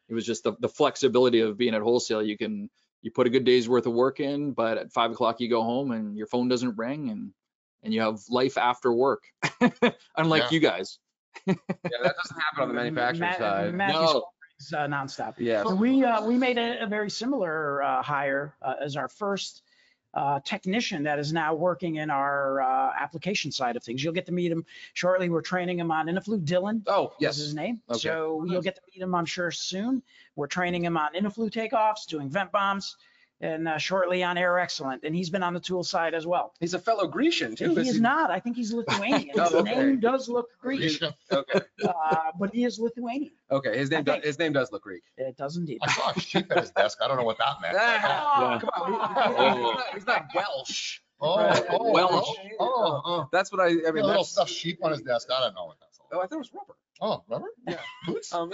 It was just the, the flexibility of being at wholesale. You can, you put a good day's worth of work in, but at five o'clock you go home and your phone doesn't ring and, and you have life after work. Unlike Yeah. you guys. Yeah, that doesn't happen on the manufacturing Ma- side. Matthew No. Uh, nonstop. Yeah. So we uh, we made a, a very similar uh, hire uh, as our first uh, technician that is now working in our uh, application side of things. You'll get to meet him shortly. We're training him on InnoFlue. Dylan Oh, is his name. Okay. So you'll get to meet him, I'm sure, soon. We're training him on InnoFlue takeoffs, doing vent bombs, and uh, shortly on Air Excellent. And he's been on the tool side as well. He's a fellow Grecian too. he is is he? not. I think he's Lithuanian. Oh, His okay. name does look Greek, Okay. uh, but he is Lithuanian. Okay. His name, I does, his name does look Greek. It does indeed. I saw a sheep at his desk. I don't know what that meant. Ah, Yeah. Come on. he- He's not, he's not Welsh. Oh, Right. oh, Welsh. oh, oh, oh. That's what I. I mean, little that's, stuffed sheep on his desk. I don't know what that's all. oh, I thought it was rubber. Oh, rubber? Yeah. Boots? Um,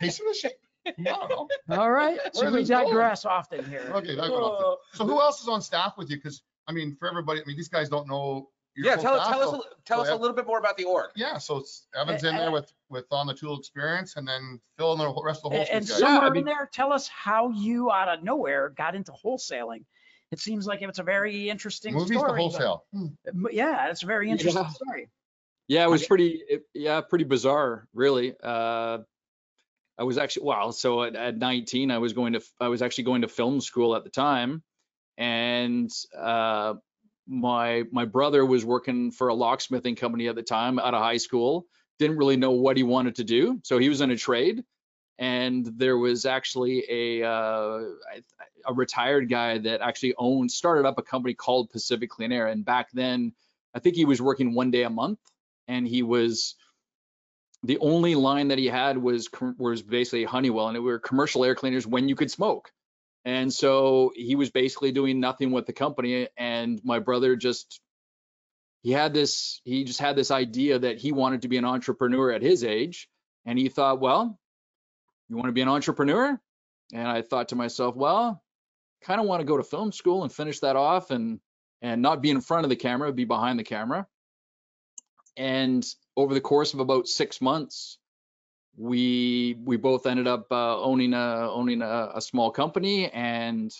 Piece of the sheep? I. All right. So we is it going? often here. Okay, that went off oh. So who else is on staff with you? Because, I mean, for everybody, I mean, these guys don't know. your yeah, tell, staff, tell us, a- tell so us a little bit more about the org. Yeah, so it's Evan's in there with, with on the tool experience and then Phil and the rest of the whole. And guys. Yeah, I somewhere mean- in there, tell us how you out of nowhere got into wholesaling. It seems like it's a very interesting Movies to story. but- wholesale. Hmm. M- Yeah, it's a very interesting Yeah. story. Yeah, it was pretty, it- yeah, pretty bizarre, really. Uh, I was actually, wow. So at, at 19, I was going to, I was actually going to film school at the time, and uh, my my brother was working for a locksmithing company at the time out of high school. Didn't really know what he wanted to do, so he was in a trade. And there was actually a uh, a retired guy that actually owned, started up a company called Pacific Clean Air, and back then, I think he was working one day a month and he was the only line that he had was was basically Honeywell, and it were commercial air cleaners when you could smoke. And so he was basically doing nothing with the company. And my brother just he had this he just had this idea that he wanted to be an entrepreneur at his age, and he thought, well, you want to be an entrepreneur? And I thought to myself, well, kind of want to go to film school and finish that off and and not be in front of the camera, be behind the camera and over the course of about six months we we both ended up uh, owning a owning a, a small company and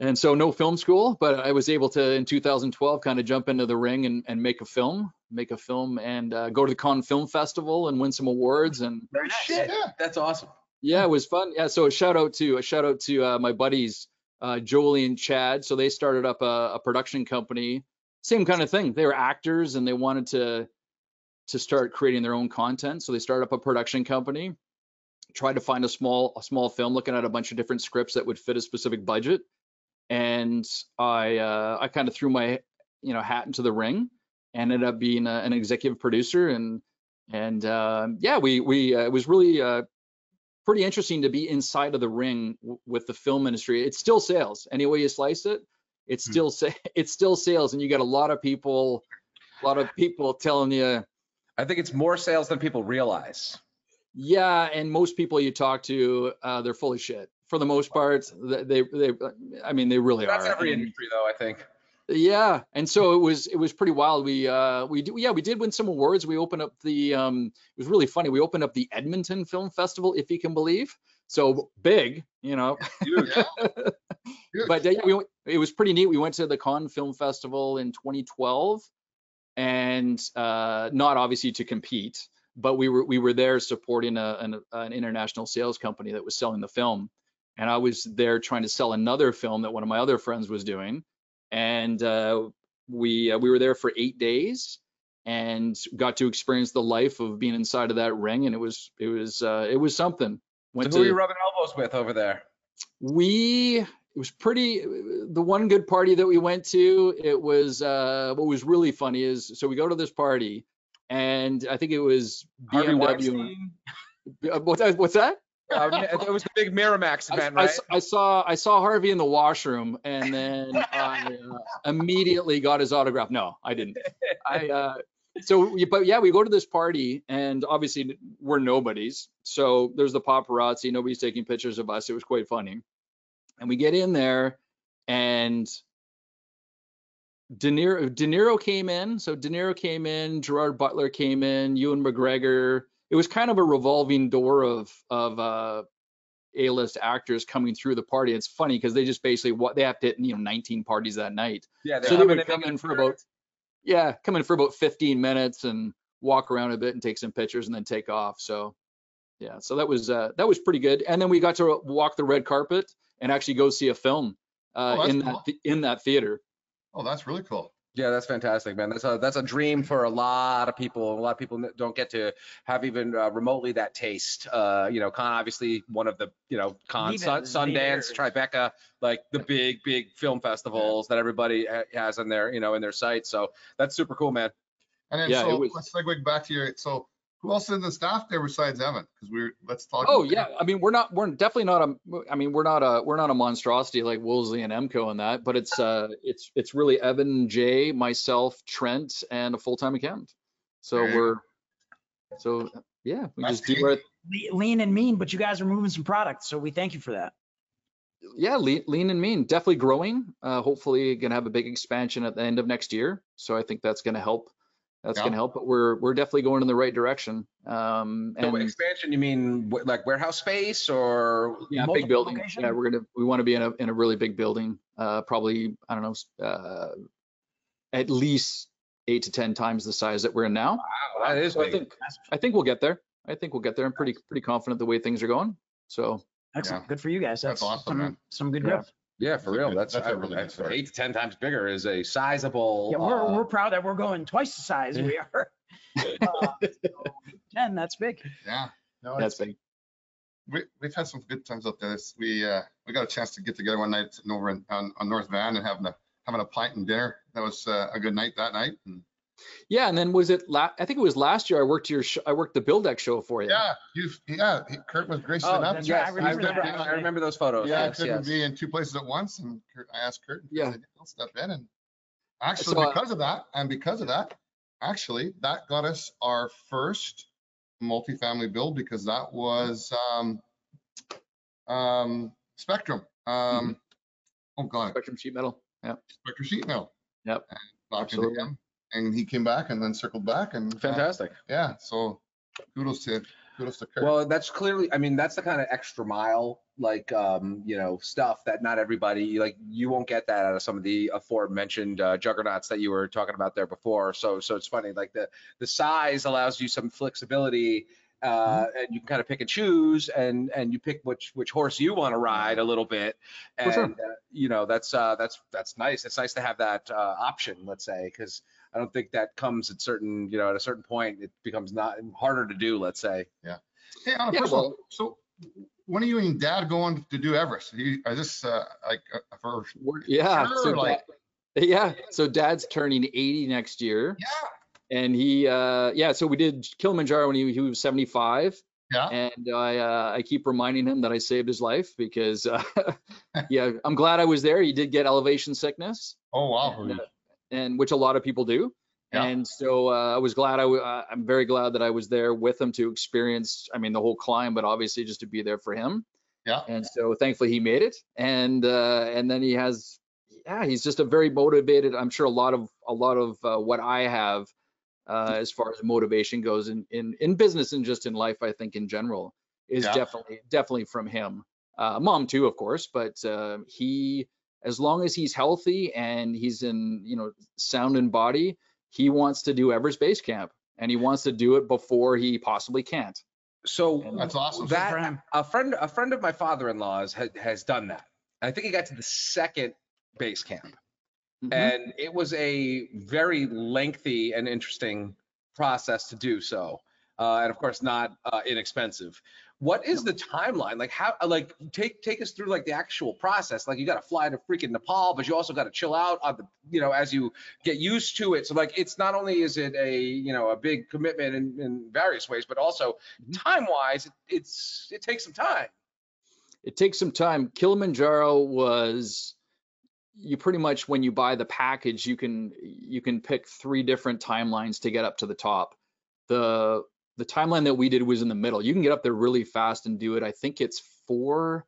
and so no film school but i was able to in 2012 kind of jump into the ring and, and make a film make a film and uh, go to the Cannes film festival and win some awards and Very nice. Shit, Yeah. that's awesome. yeah, it was fun. Yeah, so a shout out to a shout out to uh, my buddies uh, Jolie and Chad. So they started up a, a production company. Same kind of thing. They were actors and they wanted to to start creating their own content. So they start up a production company. try to find a small a small film, looking at a bunch of different scripts that would fit a specific budget. And I uh, I kind of threw my you know hat into the ring. Ended up being a, an executive producer and and uh, yeah, we we uh, it was really uh, pretty interesting to be inside of the ring w- with the film industry. It's still sales. Any way you slice it, it's Hmm. still sa- it's still sales, and you got a lot of people, a lot of people telling you, I think it's more sales than people realize. yeah. And most people you talk to, uh, they're full of shit. For the most part, they they, they I mean, they really That's are. every And- industry though, I think. Yeah, and so it was it was pretty wild. We uh we do yeah we did win some awards. We opened up the um it was really funny. We opened up the Edmonton Film Festival, if you can believe. So big, you know. Yeah. Huge. but uh, yeah, we it was pretty neat. We went to the Cannes Film Festival in 2012, and uh, not obviously to compete, but we were we were there supporting a, an, an international sales company that was selling the film, and I was there trying to sell another film that one of my other friends was doing, and uh, we uh, we were there for eight days and got to experience the life of being inside of that ring, and it was it was uh, it was something. So Went who are you rubbing elbows with over there? we it was pretty the one good party that we went to it was uh what was really funny is so we go to this party and i think it was bmw? Uh, what's that what's that Uh, it was the big Miramax event, I right? s- I saw i saw harvey in the washroom and then i uh, immediately got his autograph no i didn't i uh so, but yeah, we go to this party and obviously we're nobodies. So there's the paparazzi, nobody's taking pictures of us. It was quite funny. And we get in there and De Niro, De Niro came in. So De Niro came in, Gerard Butler came in, Ewan McGregor. It was kind of a revolving door of of uh, A-list actors coming through the party. It's funny because they just basically what they have to hit, you know 19 parties that night. Yeah, So they would come in for about yeah, come in for about 15 minutes and walk around a bit and take some pictures and then take off. So yeah, so that was uh, that was pretty good. And then we got to walk the red carpet and actually go see a film uh, Oh, in cool. that th- in that theater. Oh, that's really cool. Yeah, that's fantastic, man. That's a that's a dream for a lot of people. A lot of people don't get to have even uh, remotely that taste. Uh, you know, Cannes obviously one of the you know Cannes Sun, Sundance. Tribeca, like the big big film festivals that everybody ha- has in their you know in their sites. So that's super cool, man. And then Yeah, so was- let's segue back to your, so who else in the staff there besides Evan? Because we're, let's talk. Oh about yeah, I mean we're not we're definitely not a I mean we're not a we're not a monstrosity like Wolseley and Emco and that, but it's uh it's it's really Evan, Jay, myself, Trent, and a full-time accountant. So There you we're so yeah, we That's just do neat. our Lean and mean, but you guys are moving some products, so we thank you for that. yeah lean, lean and mean definitely growing. Uh, hopefully gonna have a big expansion at the end of next year. So I think that's gonna help. That's Yeah. gonna help. But we're we're definitely going in the right direction. Um, So and expansion, you mean like warehouse space or? Yeah, big multiple building. location? Yeah, we're gonna, we want to be in a, in a really big building, uh, probably, I don't know, uh, at least eight to 10 times the size that we're in now. Wow, that is So I think, I think we'll get there. I think we'll get there. I'm pretty, pretty confident the way things are going. So, Excellent. Yeah. Good for you guys. That's That's, awesome, some, some good Yeah. growth. Yeah, for real. That's, that's a I- really good that's story. eight to ten times bigger is a sizable. Yeah, we're, uh, we're proud that we're going twice the size we are. Uh, so, Ten, that's big. Yeah. No, that's it's, big. we, we've had some good times up there. This- We, uh, we got a chance to get together one night sitting over in, on, on North Van and having a, having a pint and dinner. That was uh, a good night that night. And Yeah. And then was it la, I think it was last year I worked your, sh- I worked the BuildEx show for you. yeah, you, yeah, he- Curt was gracious Oh, enough. that's yes, right, I I remember remember, that. I remember those photos. Yeah, I couldn't yes. be in two places at once, and Curt, I asked Curt. and he Yeah. said, I'll step in, and actually, So, uh, because of that, and because of that, actually, that got us our first multifamily build because that was um, um, Spectrum. Mm-hmm. Um, Oh God, Spectrum sheet metal. Yeah. Spectrum Sheet Metal. Yep, And Back into absolutely. him, and he came back and then circled back, and uh, Fantastic. yeah, so kudos to kudos to Curt. Well, that's clearly, I mean, that's the kind of extra mile, like, um, you know, stuff that not everybody, like, you won't get that out of some of the aforementioned uh, juggernauts that you were talking about there before. So, so it's funny, like the, the size allows you some flexibility, uh, and you can kind of pick and choose and, and you pick which, which horse you want to ride a little bit. And, sure. uh, you know, that's, uh, that's, that's nice. It's nice to have that, uh, option, let's say, because I don't think that comes at certain, you know, at a certain point, it becomes not harder to do, let's say. Yeah. Hey, on a Yeah, personal, well- so when are you and dad going to do Everest? You, I just, uh, like, uh, for, We're- Yeah. Sure, so like- dad- yeah. So dad's turning 80 next year. yeah, And he, uh, yeah, so we did Kilimanjaro when he, he was 75. yeah, and I uh, I keep reminding him that I saved his life because uh, yeah I'm glad I was there. He did get elevation sickness, oh, wow. and, uh, and which a lot of people do. Yeah. And so uh, I was glad I w- uh, I'm very glad that I was there with him to experience I mean the whole climb, but obviously just to be there for him. Yeah. And so thankfully he made it, and uh, and then he has yeah he's just a very motivated. I'm sure a lot of a lot of uh, what I have uh, as far as motivation goes in, in, in business and just in life, I think in general is Yeah. definitely, definitely from him. Uh, mom too, of course, but uh, he, as long as he's healthy and he's in, you know, sound in body, he wants to do Everest Base Camp and he wants to do it before he possibly can't. So And That's awesome. Good for that him. a friend a friend of my father-in-law's has, has done that. I think he got to the second base camp, Mhm. and it was a very lengthy and interesting process to do so, uh, and of course not uh, inexpensive. What is the timeline? Like how? Like take take us through like the actual process. Like you got to fly to freaking Nepal, but you also got to chill out on the you know as you get used to it. So like it's not only is it a you know a big commitment in, in various ways, but also Mhm. time wise, it, it's it takes some time. it takes some time. Kilimanjaro was you pretty much when you buy the package, you can you can pick three different timelines to get up to the top. The the timeline that we did was in the middle. You can get up there really fast and do it. I think it's four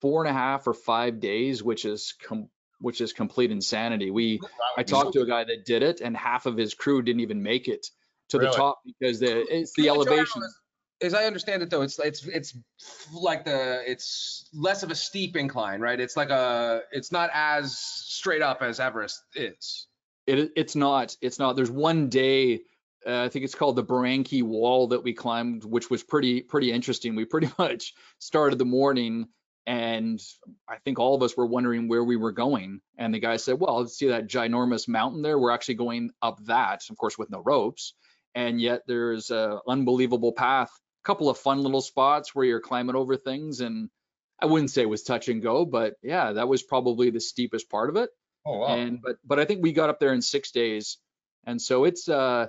four and a half or five days, which is which is complete insanity. We I talked to a guy that did it, and half of his crew didn't even make it to the top because the it's the elevation. As I understand it though, it's it's it's like the it's less of a steep incline, right? It's like a it's not as straight up as Everest is. It it's not it's not. There's one day. Uh, I think it's called the Barranco Wall that we climbed, which was pretty pretty interesting. We pretty much started the morning, and I think all of us were wondering where we were going. And the guy said, "Well, see that ginormous mountain there? We're actually going up that, of course, with no ropes. And yet there's a unbelievable path. A couple of fun little spots where you're climbing over things, and I wouldn't say it was touch and go, but yeah, that was probably the steepest part of it. Oh, wow. And but but I think we got up there in six days, and so it's uh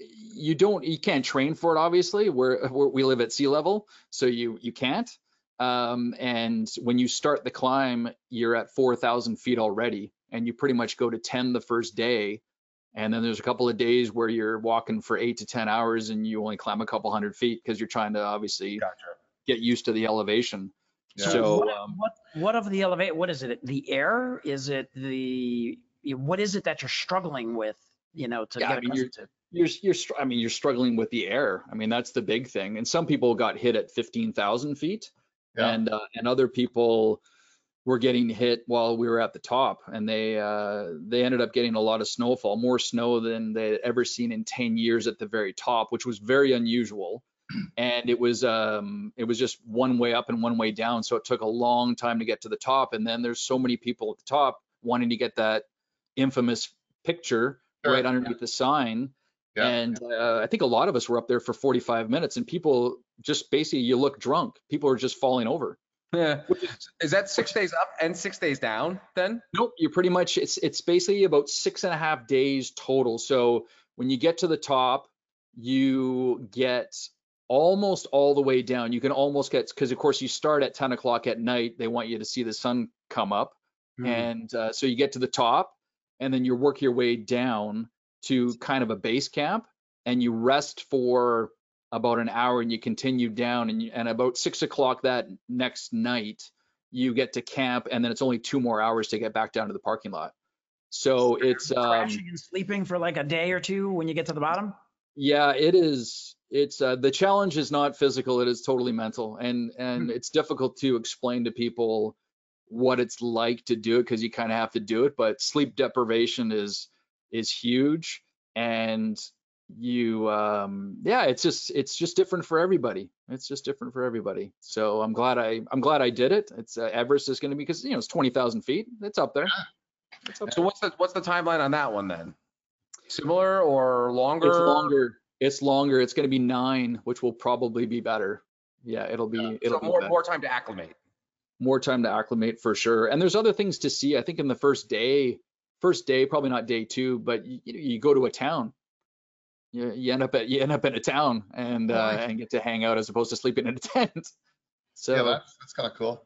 you don't you can't train for it obviously. We're, we're we live at sea level, so you you can't. Um, and when you start the climb, you're at 4,000 feet already, and you pretty much go to 10 the first day. And then there's a couple of days where you're walking for eight to 10 hours and you only climb a couple hundred feet because you're trying to obviously Gotcha. get used to the elevation. Yeah. So what, um, what what of the elevate? What is it? The air? Is it the? What is it that you're struggling with? You know, to Yeah, get I mean, you're- accustomed to. You're you're str- I mean you're struggling with the air. I mean that's the big thing. And some people got hit at 15,000 feet, Yeah. and uh, and other people were getting hit while we were at the top, and they uh, they ended up getting a lot of snowfall, more snow than they had ever seen in 10 years at the very top, which was very unusual. And it was um it was just one way up and one way down, so it took a long time to get to the top. And then there's so many people at the top wanting to get that infamous picture Sure. right underneath the sign. Yeah. And uh, I think a lot of us were up there for 45 minutes, and people just basically you look drunk. People are just falling over. Yeah. Is that six days up and six days down then? Nope, you're pretty much it's it's basically about six and a half days total. So when you get to the top, you get almost all the way down. You can almost get because of course you start at 10 o'clock at night. They want you to see the sun come up, and uh, so you get to the top, and then you work your way down to kind of a base camp, and you rest for about an hour, and you continue down, and you, and about six o'clock that next night you get to camp, and then it's only two more hours to get back down to the parking lot. So it's um, crashing and sleeping for like a day or two when you get to the bottom. yeah, it is. It's uh, the challenge is not physical; it is totally mental, and and it's difficult to explain to people what it's like to do it because you kind of have to do it. But sleep deprivation is is huge, and you um yeah it's just it's just different for everybody it's just different for everybody so i'm glad i i'm glad i did it it's uh, everest is going to be because you know it's 20,000 feet it's up there it's up So what's the what's the timeline on that one then? Similar or longer? It's longer. It's longer. It's going to be nine, which will probably be better. Yeah, it'll be. Yeah. It'll So be more better. more time to acclimate. more time to acclimate for sure. And there's other things to see. I think in the first day, first day, probably not day two, but you, you go to a town. You, you end up at you end up in a town and uh, and get to hang out as opposed to sleeping in a tent. So Yeah, that's, that's kind of cool.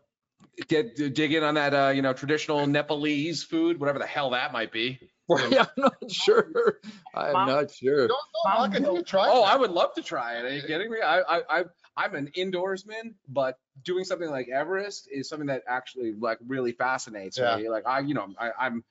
Get dig in on that uh, you know traditional Nepalese food, whatever the hell that might be. yeah, I'm not sure. I'm Mom- not sure. Don't, don't knock it, you try Oh, it. I would love to try it. Are you kidding me? I I, I I'm an indoorsman, but doing something like Everest is something that actually like really fascinates Yeah. me. Like I, you know, I, I'm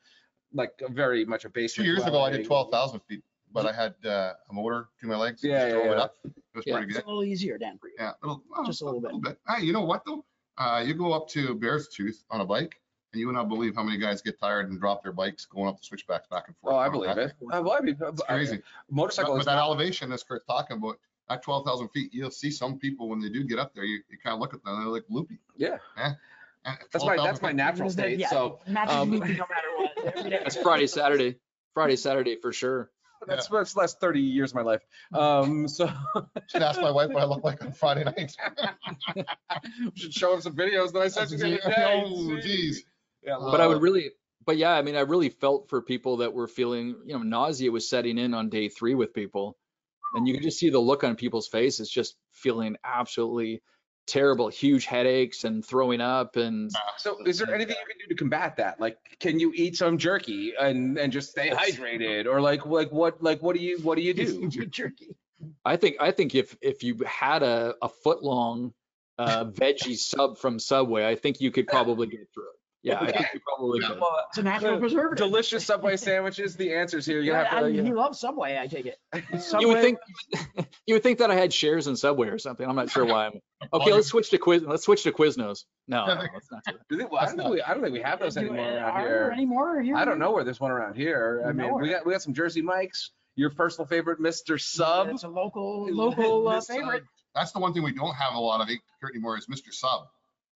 like very much a basic. Two years ago, I did 12,000 feet, but I had uh, a motor to my legs. Yeah, just yeah, drove it up. It was Yeah. pretty It's a little easier, Dan, for you. Yeah, little, well, Just a little bit. Hey, you know what though? Uh, you go up to Bear's Tooth on a bike, and you would not believe how many guys get tired and drop their bikes going up the switchbacks back and forth. Oh, I on believe that. it. I believe it. It's crazy. But, Motorcycle but is that not- elevation, as Curt's talking about, at 12,000 feet, you'll see some people when they do get up there, you, you kind of look at them, they're like loopy. yeah. And That's my that's my natural Is state. yeah, So matches um, me no matter what. every day. That's Friday, Saturday, Friday, Saturday for sure. that's that's the last 30 years of my life. Um, so Should ask my wife what I look like on Friday nights. should show him some videos that I sent you the other day. Oh, geez. Yeah, but I Uh, would really, but yeah, I mean, I really felt for people that were feeling, you know, nausea was setting in on day three with people, and you could just see the look on people's faces, just feeling absolutely terrible, huge headaches and throwing up and So is there anything you can do to combat that? Like, can you eat some jerky and, and just stay hydrated? Or like, like what, like, what do you, what do you do? Jerky. I think I think if if you had a a foot long uh, veggie sub from Subway, I think you could probably get through it. Yeah, I think you probably could. Well, It's a natural preservative. delicious Subway sandwiches, the answer's here. You're Yeah, gonna have I- to, He loves Subway, I take it. You Subway- would think you would think that I had shares in Subway or something. I'm not sure why. I'm okay. Let's switch to quiz. Let's switch to Quiznos. No, no, let's not do that. Do they- well, I don't think we, I don't think we have those Do- anymore are around there here. Anymore here? I don't know where there's one around here. I mean, we Nowhere. got, we got some Jersey Mikes. Your personal favorite, Mr. Sub. It's a local, local uh, Miss Sub. favorite. That's the one thing we don't have a lot of here anymore is Mr. Sub.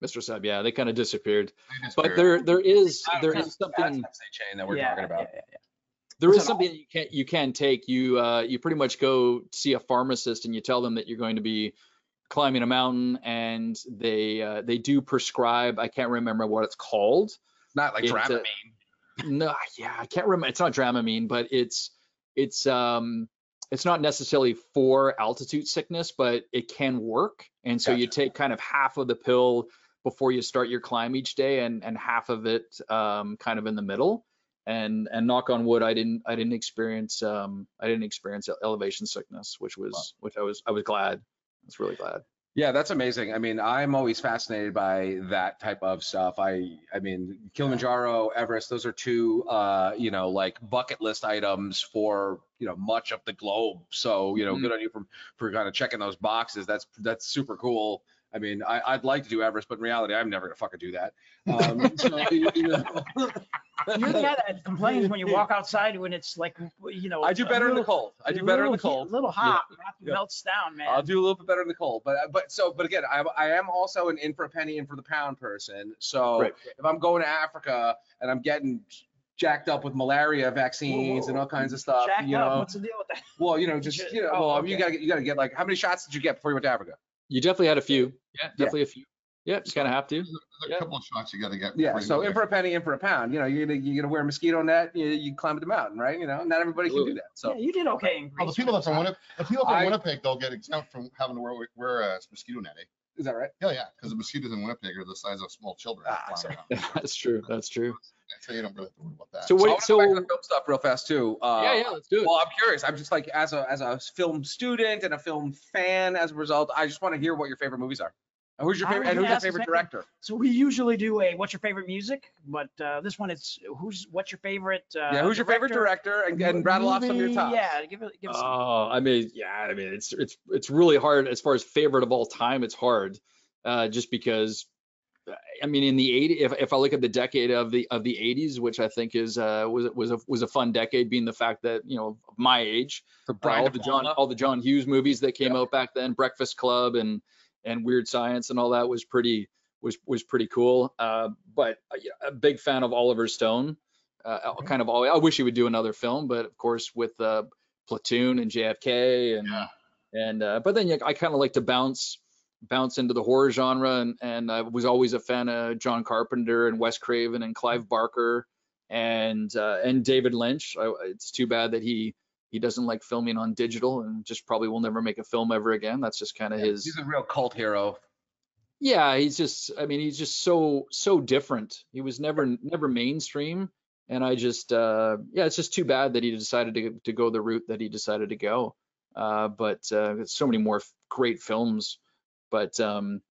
Mr. Sub. Yeah, they kind of disappeared. They But barely- there there is I don't there know. is something chain that we're Yeah, talking about. yeah, yeah, yeah. there What's that something you can you can take. You uh you pretty much go see a pharmacist and you tell them that you're going to be climbing a mountain and they uh, they do prescribe. I can't remember what it's called. Not like It's, Dramamine. No, yeah, I can't remember. It's not Dramamine, but it's it's um it's not necessarily for altitude sickness, but it can work. And so you take kind of half of the pill before you start your climb each day, and and half of it um kind of in the middle. And and knock on wood, I didn't I didn't experience um I didn't experience elevation sickness, which was which I was I was glad. I was really glad. Yeah, that's amazing. I mean, I'm always fascinated by that type of stuff. I, I mean, Kilimanjaro, Everest, those are two, uh, you know, like bucket list items for, you know, much of the globe. So, you know, Mhm. good on you for, for kind of checking those boxes. That's, that's super cool. I mean, I, I'd like to do Everest, but in reality, I'm never gonna fucking do that. Um, so, you- you know. You're the guy that complains when you walk outside when it's like, you know. I do a better in the cold. I do a better in the cold. heat- cold. Little hot, Matthew Yeah. melts down, man. I'll do a little bit better in the cold, but but so but again, I I am also an in for a penny, in for the pound person. So Right. if I'm going to Africa and I'm getting jacked up with malaria vaccines and all kinds of stuff, Jacked you up, know, what's the deal with that? well, you know, just you know, oh, well, you gotta get, you gotta get like how many shots did you get before you went to Africa? You definitely had a few. Yeah, definitely a few. Yeah, just kind of have to. There's a Yeah. couple of shots you gotta get. Yeah, so in for a penny, in for a pound. You know, you're gonna you're gonna wear a mosquito net, you, you climb the mountain, right? You know, not everybody can do that. So Yeah, you did okay in Oh, Greece. the people that's from Winnipeg, the people from I- Winnipeg, they'll get exempt from having to wear, wear a mosquito net. eh? is that right? Yeah, yeah, because the mosquitoes in Winnipeg are the size of small children. Ah, flying so- around. That's true. That's true. So you don't really have to worry about that. So So I wait, want to go back to so the film stuff real fast too. Uh, yeah, yeah, let's do it. Well, I'm curious. I'm just like as a as a film student and a film fan. As a result, I just want to hear what your favorite movies are. And who's your favorite? And who's your favorite director? So we usually do a what's your favorite music, but uh, this one it's who's what's your favorite? Uh, yeah, who's your favorite director? And, and rattle off some of your top. Yeah, give it, give us. some. Oh, I mean, yeah, I mean, it's it's it's really hard as far as favorite of all time. It's hard, uh, just because, I mean, in the 80, if if I look at the decade of the of the 80s, which I think is uh was was a was a fun decade, being the fact that you know my age, uh, Brian all the John all the John Hughes movies that came Yeah. out back then, Breakfast Club and and Weird Science and all that was pretty was was pretty cool. Uh, but uh, a big fan of Oliver Stone. Uh, kind of. I wish he would do another film, but of course with uh, Platoon and JFK and Yeah. and uh, but then yeah, I kind of like to bounce bounce into the horror genre and and I was always a fan of John Carpenter and Wes Craven and Clive Barker and uh, and David Lynch. I, it's too bad that he he doesn't like filming on digital and just probably will never make a film ever again. That's just kind of his. He's a real cult hero. Yeah, he's just I mean he's just so so different. He was never never mainstream and I just uh yeah, it's just too bad that he decided to to go the route that he decided to go. Uh but uh so many more f- great films. But um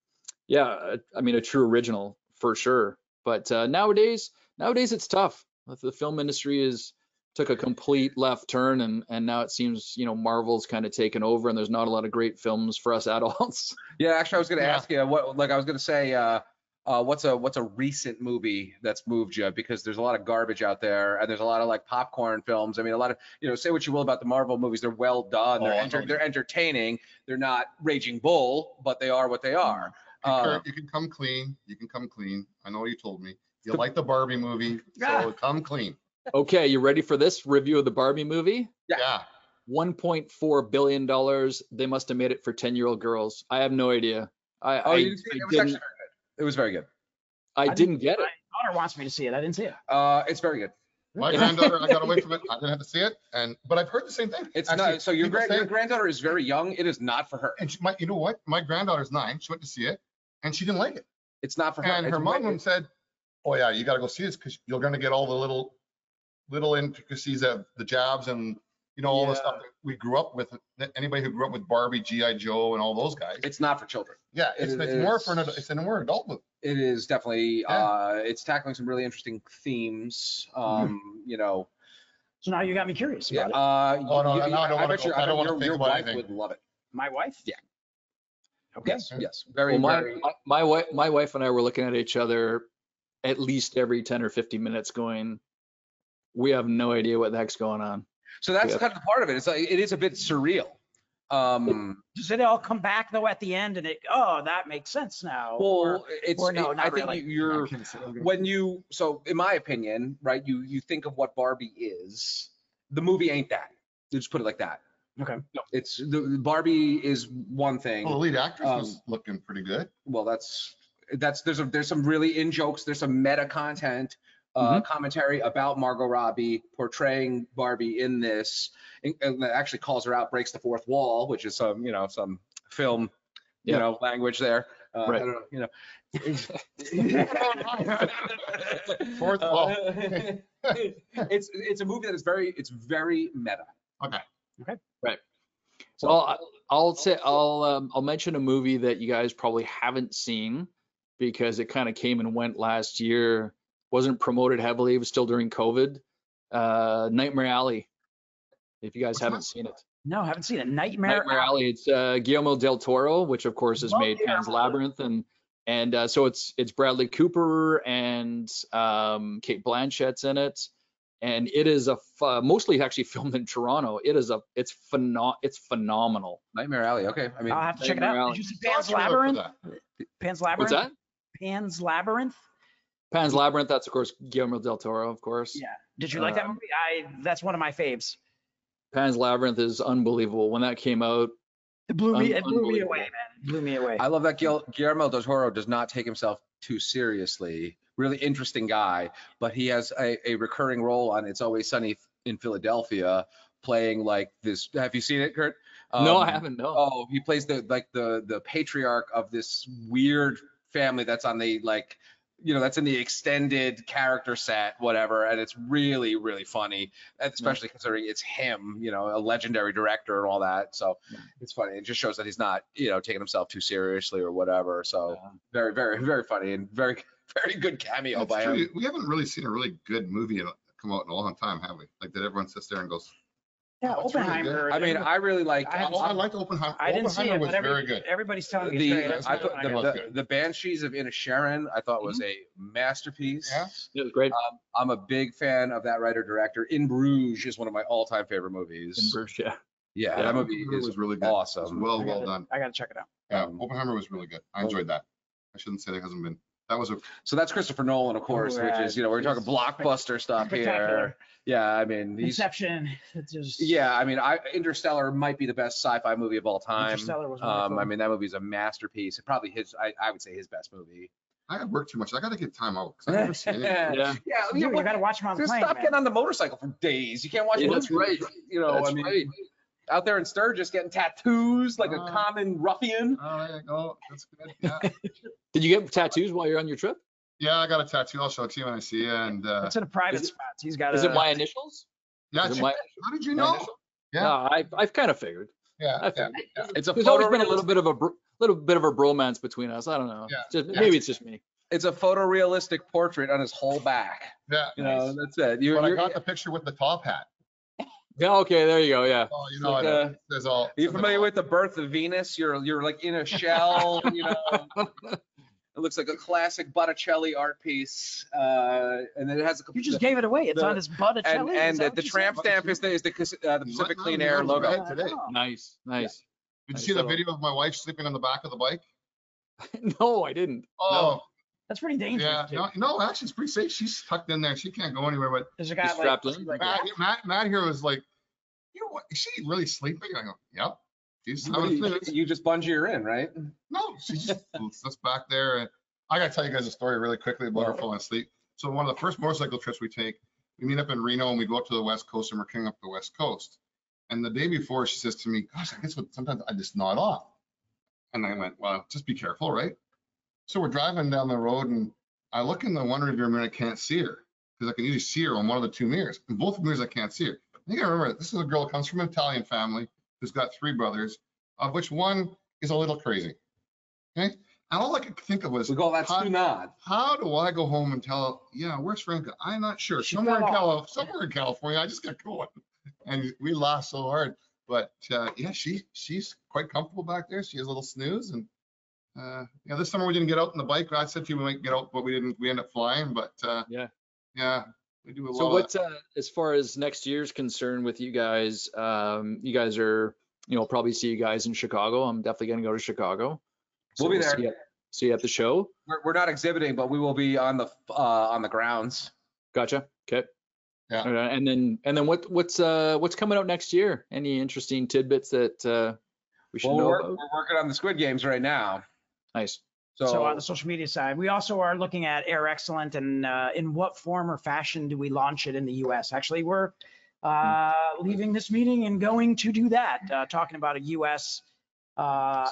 yeah, uh, I mean a true original for sure. But uh nowadays nowadays it's tough. The film industry is took a complete left turn and and now it seems, you know, Marvel's kind of taken over and there's not a lot of great films for us adults. Yeah, actually, I was going to Yeah. ask you what, like, I was going to say, uh, uh, what's a what's a recent movie that's moved you? Because there's a lot of garbage out there, and there's a lot of like popcorn films. I mean, a lot of you know, say what you will about the Marvel movies, they're well done, they're Oh, enter- they're entertaining, they're not Raging Bull, but they are what they are. You Uh, can- You can come clean. You can come clean. I know you told me. You like the Barbie movie, Yeah. so come clean. Okay, you ready for this review of the Barbie movie? Yeah. Yeah. 1.4 billion dollars. They must have made it for 10-year-old girls. I have no idea. I oh, I, you didn't? I It was didn't actually very good. It was very good. I didn't- didn't get it. My daughter wants me to see it. I didn't see it. Uh, it's very good. My granddaughter, I got away from it. I didn't have to see it. And, but I've heard the same thing. It's Actually, not, so your grand, say- your granddaughter is very young. It is not for her. And she, my, you know what? My granddaughter's nine. She went to see it and she didn't like it. It's not for her. And It's her way- mom said, oh yeah, you gotta go see this because you're gonna get all the little, little intricacies of the jobs and, you know, all the stuff that we grew up with. that Anybody who grew up with Barbie, G.I. Joe and all those guys. It's not for children. Yeah, it's, it it's more for an, ad- it's a more adult movie. It is definitely, Yeah. uh, it's tackling some really interesting themes. Um, you know, So now you got me curious yeah. about it. Uh, Oh, no, you- now I don't wanna bet go- your- I don't wanna your- think your about wife anything. Would love it. My wife? Yeah. Okay. Yes, yes, very, Well, my, very. my, my wife, my wife and I were looking at each other at least every 10 or 15 minutes going, we have no idea what the heck's going on. So that's Yeah. kind of part of it. It's like, it is a bit surreal. Um, Does it all come back though at the end and it, oh, that makes sense now? Or- well, it's, or no, it- not I think really. you're, when you, so in my opinion, right, you, you think of what Barbie is, the movie ain't that. You just put it like that. Okay. No, It's, the Barbie is one thing. Well, the lead actress was Um, looking pretty good. well, that's that's there's a, there's some really in jokes. There's some meta content, uh, commentary about Margot Robbie portraying Barbie in this, and, and that actually calls her out, breaks the fourth wall, which is some you know some film you Yeah. know language there. Uh, Right. I don't know, you know. Fourth wall. Uh, it's it's a movie that is very it's very meta. Okay. Okay. Right. So I'll, I'll say, I'll, um, I'll mention a movie that you guys probably haven't seen because it kind of came and went last year. Wasn't promoted heavily. It was still during COVID. Uh, Nightmare Alley. If you guys What's haven't that? seen it. No, haven't seen it. Nightmare. Nightmare Alley. It's uh, Guillermo del Toro, which of course has Love made Pan's Guillermo. Labyrinth, and and uh, so it's it's Bradley Cooper and um, Cate Blanchett's in it, and it is a mostly actually filmed in Toronto. It is a it's phenom it's phenomenal. Nightmare Alley. Okay, I mean, I'll have to check it out. Alley. Did you see Pan's actually look for Labyrinth? Pan's Labyrinth? What's that? Pan's Labyrinth? Pan's Labyrinth. That's of course Guillermo del Toro, of course. Yeah. Did you like that Uh, movie? I, that's one of my faves. Pan's Labyrinth is unbelievable. When that came out, It blew me, Un- it blew me away, man. It blew me away. I love that Guil- Guillermo del Toro does not take himself too seriously. Really interesting guy, but he has a, a recurring role on It's Always Sunny in Philadelphia, playing like this. Have you seen it, Curt? no, I Um, haven't. No. Oh, he plays the like the the patriarch of this weird family that's on the like you know that's in the extended character set whatever and it's really really funny and especially considering it's him you know a legendary director and all that so Yeah. it's funny it just shows that he's not you know taking himself too seriously or whatever so Yeah. very very very funny and very very good cameo It's by true. him We haven't really seen a really good movie come out in a long time, have we? Like that everyone sits there and goes, yeah, that's really good. Oppenheimer. i mean i really like I haven't oh, I I'm- Oppenheimer. I didn't see Oppenheimer it, was but every- very good. everybody's telling me it's the great. That's I what thought the, gonna- the, the banshees of Inisherin I thought was a masterpiece Yeah. It was great. Um, I'm a big fan of that writer director. In Bruges is one of my all-time favorite movies. In Bruges, yeah. Yeah, Yeah, that movie Oppenheimer is was really good. It was awesome. well, I well gotta- done. I gotta check it out. Yeah, Um, Oppenheimer was really good. I enjoyed that. I shouldn't say that hasn't been, that was a, So that's Christopher Nolan, of course, which is you know we're talking blockbuster stuff here. Yeah, I mean he's Inception. Just. yeah, I mean I Interstellar might be the best sci-fi movie of all time. Interstellar was Um, I mean that movie is a masterpiece. It probably his I, I would say his best movie. I had worked too much. I gotta get time out. 'cause I've never seen it. Yeah. yeah, Dude, you, you gotta watch him on the just plane, stop man. getting on the motorcycle for days. You can't watch Yeah, that's right. You know, That's I mean, right. Out there in Sturgis getting tattoos like a Uh, common ruffian. Oh, there you go. That's good. Yeah. Did you get tattoos while you're on your trip? Yeah, I got a tattoo. I'll show it to you when I see you. And, uh, It's in a private it- spot. He's got Is it my initials? yeah, Is it my, how did you know? initial? Yeah. No, I, I've kind of figured. Yeah, I yeah. figured. It's a There's always been a little bit of a br- little bit of a bromance between us. I don't know. Yeah. Just- Yeah. Maybe it's just me. It's a photorealistic portrait on his whole back. Yeah. You know, that's it. You, But I got the picture with the top hat. Yeah. Okay. There you go. Yeah. Oh, you know, like, I- uh, there's all. are you familiar with the birth of Venus? You're you're like in a shell. You know, it looks like a classic Botticelli art piece, uh, and then it has a You just gave it away. It's the- on his Botticelli. and and the, the tramp stamp is the is the, uh, the Pacific No, Clean Air logo. read today. Oh. Nice. Nice. Did you see the video of my wife sleeping on the back of the bike? no, I didn't. Oh, That's pretty dangerous. yeah. dude. No, no, actually, it's pretty safe. She's tucked in there. She can't go anywhere. But There's a guy Just like, strapped in? like Matt, Matt, Matt here was like, you know what? Is she really sleeping? I go, yep. She's What having you, you just bungee her in, right? No, she's just sits back there. And I got to tell you guys a story really quickly about her falling asleep. So one of the first motorcycle trips we take, we meet up in Reno and we go up to the West Coast and we're coming up the West Coast. And the day before, she says to me, gosh, I guess what, sometimes I just nod off. And I went, well, just be careful, right? So we're driving down the road and I look in the one rearview mirror and I can't see her because I can usually see her on one of the two mirrors. In both mirrors, I can't see her. I think I remember this is a girl who comes from an Italian family who's got three brothers, of which one is a little crazy. Okay. And all I could think of was, We call that How- nod. how do I go home and tell, yeah, where's Franca? I'm not sure. She Somewhere in Cali, somewhere in California. I just got going. And we laughed so hard. But uh, yeah, she she's quite comfortable back there. She has a little snooze. And uh, yeah, this summer we didn't get out on the bike. I said to you we might get out, but we didn't. We ended up flying. But uh, Yeah. yeah, we do a lot. So what's uh, as far as next year's concerned with you guys, um, you guys are, you know, probably see you guys in Chicago. I'm definitely gonna go to Chicago. We'll be there. See you, see you at the show. We're, we're not exhibiting, but we will be on the uh, on the grounds. Gotcha. Okay. Yeah. All right, And then, and then what, what's, uh, what's coming out next year? Any interesting tidbits that, uh, we should Well, know we're, about? we're working on the Squid Games right now. Nice. So, So on the social media side, we also are looking at Air Excellent and uh, in what form or fashion do we launch it in the US? Actually, we're uh, leaving this meeting and going to do that, uh, talking about a US uh,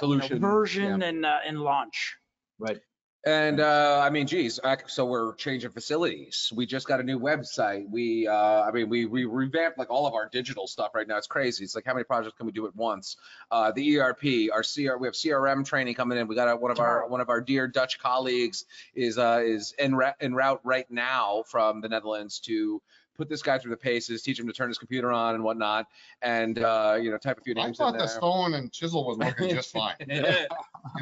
you know, Solution, version and, uh, and launch. Right. And uh, I mean, geez, ac- so we're changing facilities. We just got a new website. We, uh, I mean, we we revamped like all of our digital stuff right now. It's crazy. It's like how many projects can we do at once? Uh, the ERP, our CR, we have CRM training coming in. We got a, one of our one of our dear Dutch colleagues is uh, is en, ra- en route right now from the Netherlands to put this guy through the paces, teach him to turn his computer on and whatnot, and uh, you know, type a few names. I thought in the stone and chisel was working just fine. You know,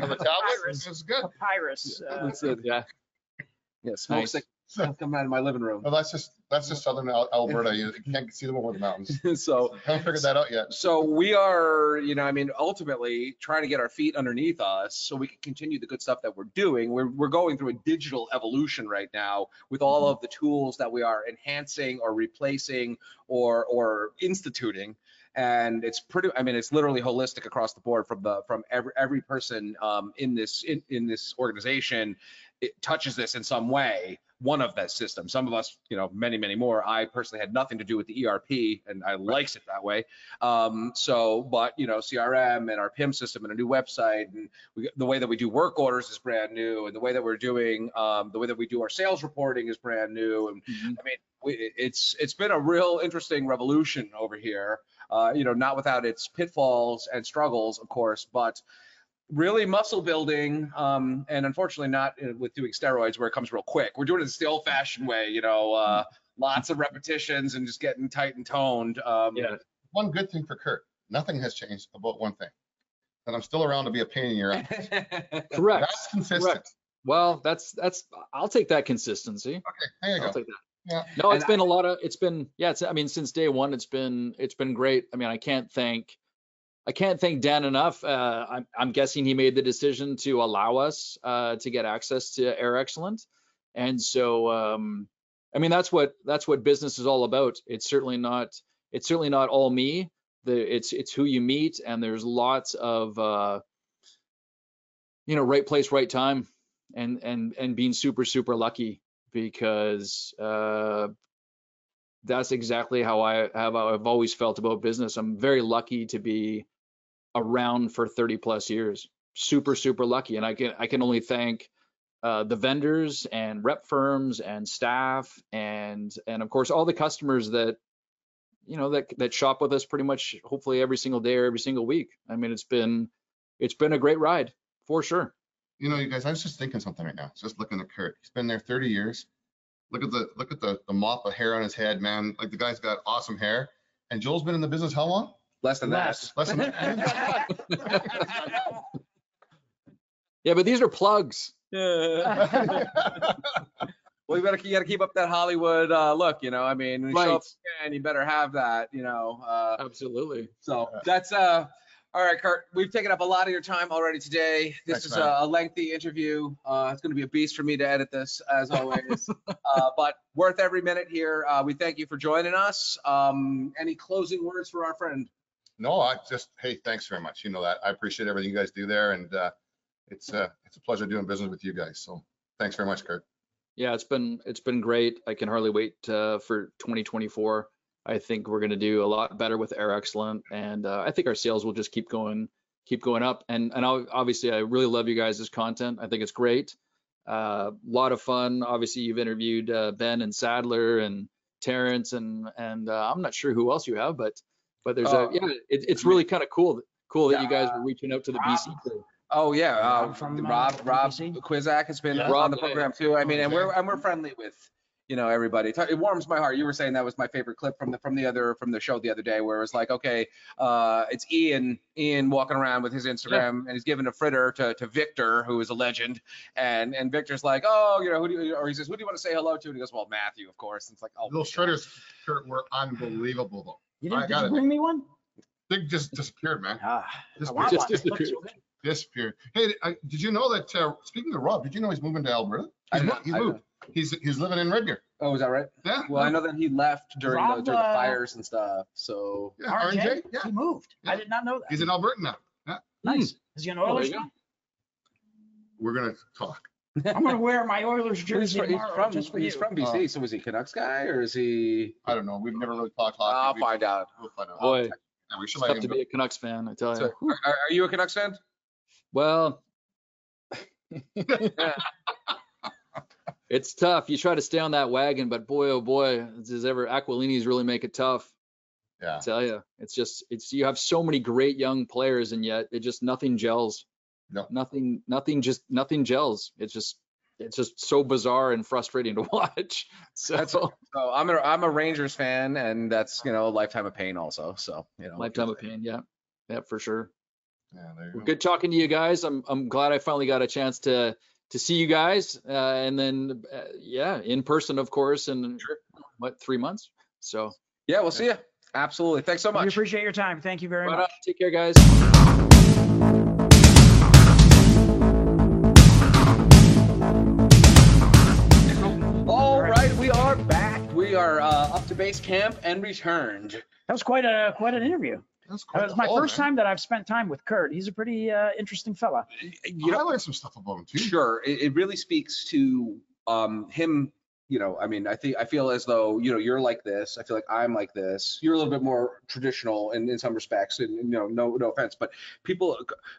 the tablet was good. Papyrus. uh, That's it. Yeah. Yeah, smoke Nice. Coming out of my living room. Well, that's just that's just southern Al- Alberta. You can't see them over the mountains. so Haven't figured that out yet. so we are you know i mean ultimately trying to get our feet underneath us so we can continue the good stuff that we're doing we're, we're going through a digital evolution right now with all of the tools that we are enhancing or replacing or or instituting and it's pretty i mean it's literally holistic across the board from the from every every person um, in this in, in this organization it touches this in some way one of that system some of us you know many many more i personally had nothing to do with the erp and i likes it that way um, so, but you know, CRM and our PIM system and a new website and we, the way that we do work orders is brand new, and the way that we're doing, um, the way that we do our sales reporting is brand new. And Mhm. I mean, we, it's it's been a real interesting revolution over here. Uh, you know, not without its pitfalls and struggles, of course, but really muscle building um, and unfortunately not uh, with doing steroids where it comes real quick we're doing it the old fashioned way you know uh, lots of repetitions and just getting tight and toned um, Yeah. One good thing for Curt, nothing has changed about one thing. That I'm still around to be a pain in your ass. Correct. That's consistent. Correct. Well, that's, that's, I'll take that consistency. Okay, there you I'll go. take that. Yeah. No, it's And been a lot of, it's been, yeah, it's, I mean, since day one, it's been, it's been great. I mean, I can't thank, I can't thank Dan enough. Uh, I'm, I'm guessing he made the decision to allow us, uh, to get access to Air Excellent. And so, um, I mean, that's what, that's what business is all about. It's certainly not, it's certainly not all me. The, it's, it's who you meet and there's lots of, uh, you know, right place, right time and, and, and being super, super lucky because, uh, that's exactly how I have I've always felt about business. I'm very lucky to be around for 30 plus years. Super super lucky and I can I can only thank uh, the vendors and rep firms and staff and and of course all the customers that you know that that shop with us pretty much hopefully every single day or every single week. I mean it's been it's been a great ride for sure. You know, you guys, I was just thinking something right now. Just looking at Curt. He's been there 30 years. Look at the look at the, the mop of hair on his head, man. Like the guy's got awesome hair. And Joel's been in the business how long? Less than Less. Less than that. Yeah, but these are plugs. that. well, you better you got to keep up that Hollywood uh, look, you know. I mean, when you show up and you better have that, you know. Uh, Absolutely. so that's uh. All right, Curt, we've taken up a lot of your time already today. This Thanks, is a, a lengthy interview. Uh, it's going to be a beast for me to edit this, as always. uh, but worth every minute here. Uh, we thank you for joining us. Um, any closing words for our friend? No, I just, hey, thanks very much. You know that. I appreciate everything you guys do there and uh, it's uh, it's a pleasure doing business with you guys. So thanks very much, Curt. Yeah, it's been it's been great. I can hardly wait uh, for 2024. I think we're going to do a lot better with Air Excellent, and uh, I think our sales will just keep going keep going up. And and obviously, I really love you guys' content. I think it's great. A uh, lot of fun. Obviously, you've interviewed uh, Ben and Sadler and Terrence, and and uh, I'm not sure who else you have, but but there's Uh, a yeah. It, it's really kind of cool cool that you guys were reaching out to the Rob. BC crew. Oh yeah, uh, Rob from, uh, Rob Rob NBC? Quizak has been Yeah. on the program too. I mean, and we're and we're friendly with you know everybody. It warms my heart. You were saying that was my favorite clip from the from the other from the show the other day, where it was like, okay, uh, it's Ian Ian walking around with his Instagram and he's giving a fritter to to Victor, who is a legend, and and Victor's like, oh, you know, who do you, or he says, who do you want to say hello to? And he goes, well, Matthew, of course. And it's like, oh, those shredders, Curt, were unbelievable though. You I didn't, did got you it. bring me one? Big just disappeared, man. Ah, I Disappeared. want Just one. It looks disappeared. good. Disappeared. Hey, I- did you know that, uh, speaking of Rob, did you know he's moving to Alberta? I He's did mo- not- He's I did moved. He's, he's living in Red Deer. Oh, is that right? Yeah. Well, I know that he left during the during the uh, fires and stuff. So Yeah, RJ, RJ, yeah. he moved. I Yeah. did not know that. He's in Alberta now. Nice. Is he an Oh, there Oilers you go. fan? We're gonna talk. I'm gonna wear my Oilers he's, jersey fr- he's tomorrow from just for he's you. from BC. So is he Canucks guy or is he? I don't know. We've never really talked hockey. I'll hockey. We- find out. We'll find out. Boy, Yeah, we should it's let tough him to go. be a Canucks fan, I tell So, you. are, are you a Canucks fan? Well, it's tough. You try to stay on that wagon, but boy, oh boy, does ever Aquilini's really make it tough. Yeah. I tell you, it's just it's you have so many great young players, and yet it just nothing gels. No. Nothing, nothing, just nothing gels. It's just it's just so bizarre and frustrating to watch. So That's So I'm a I'm a Rangers fan, and that's you know a lifetime of pain also. So you know lifetime of pain. Yeah, yeah, for sure. Yeah, there you Well, go. good talking to you guys. I'm I'm glad I finally got a chance to to see you guys, uh, and then uh, yeah, in person, of course, in what three months. So Yeah, we'll see you. Absolutely. Thanks so much. We appreciate your time. Thank you very right on. much. take care, guys. Are uh, up to base camp and returned. That was quite a quite an interview. That's That was my haul, first man. time that I've spent time with Curt. He's a pretty uh, interesting fella. You know, I learned some stuff about him too. sure. It, it really speaks to um, him. You know, I mean, I think I feel as though you know you're like this. I feel like I'm like this. You're a little bit more traditional in, in some respects, and you know, no no offense, but people.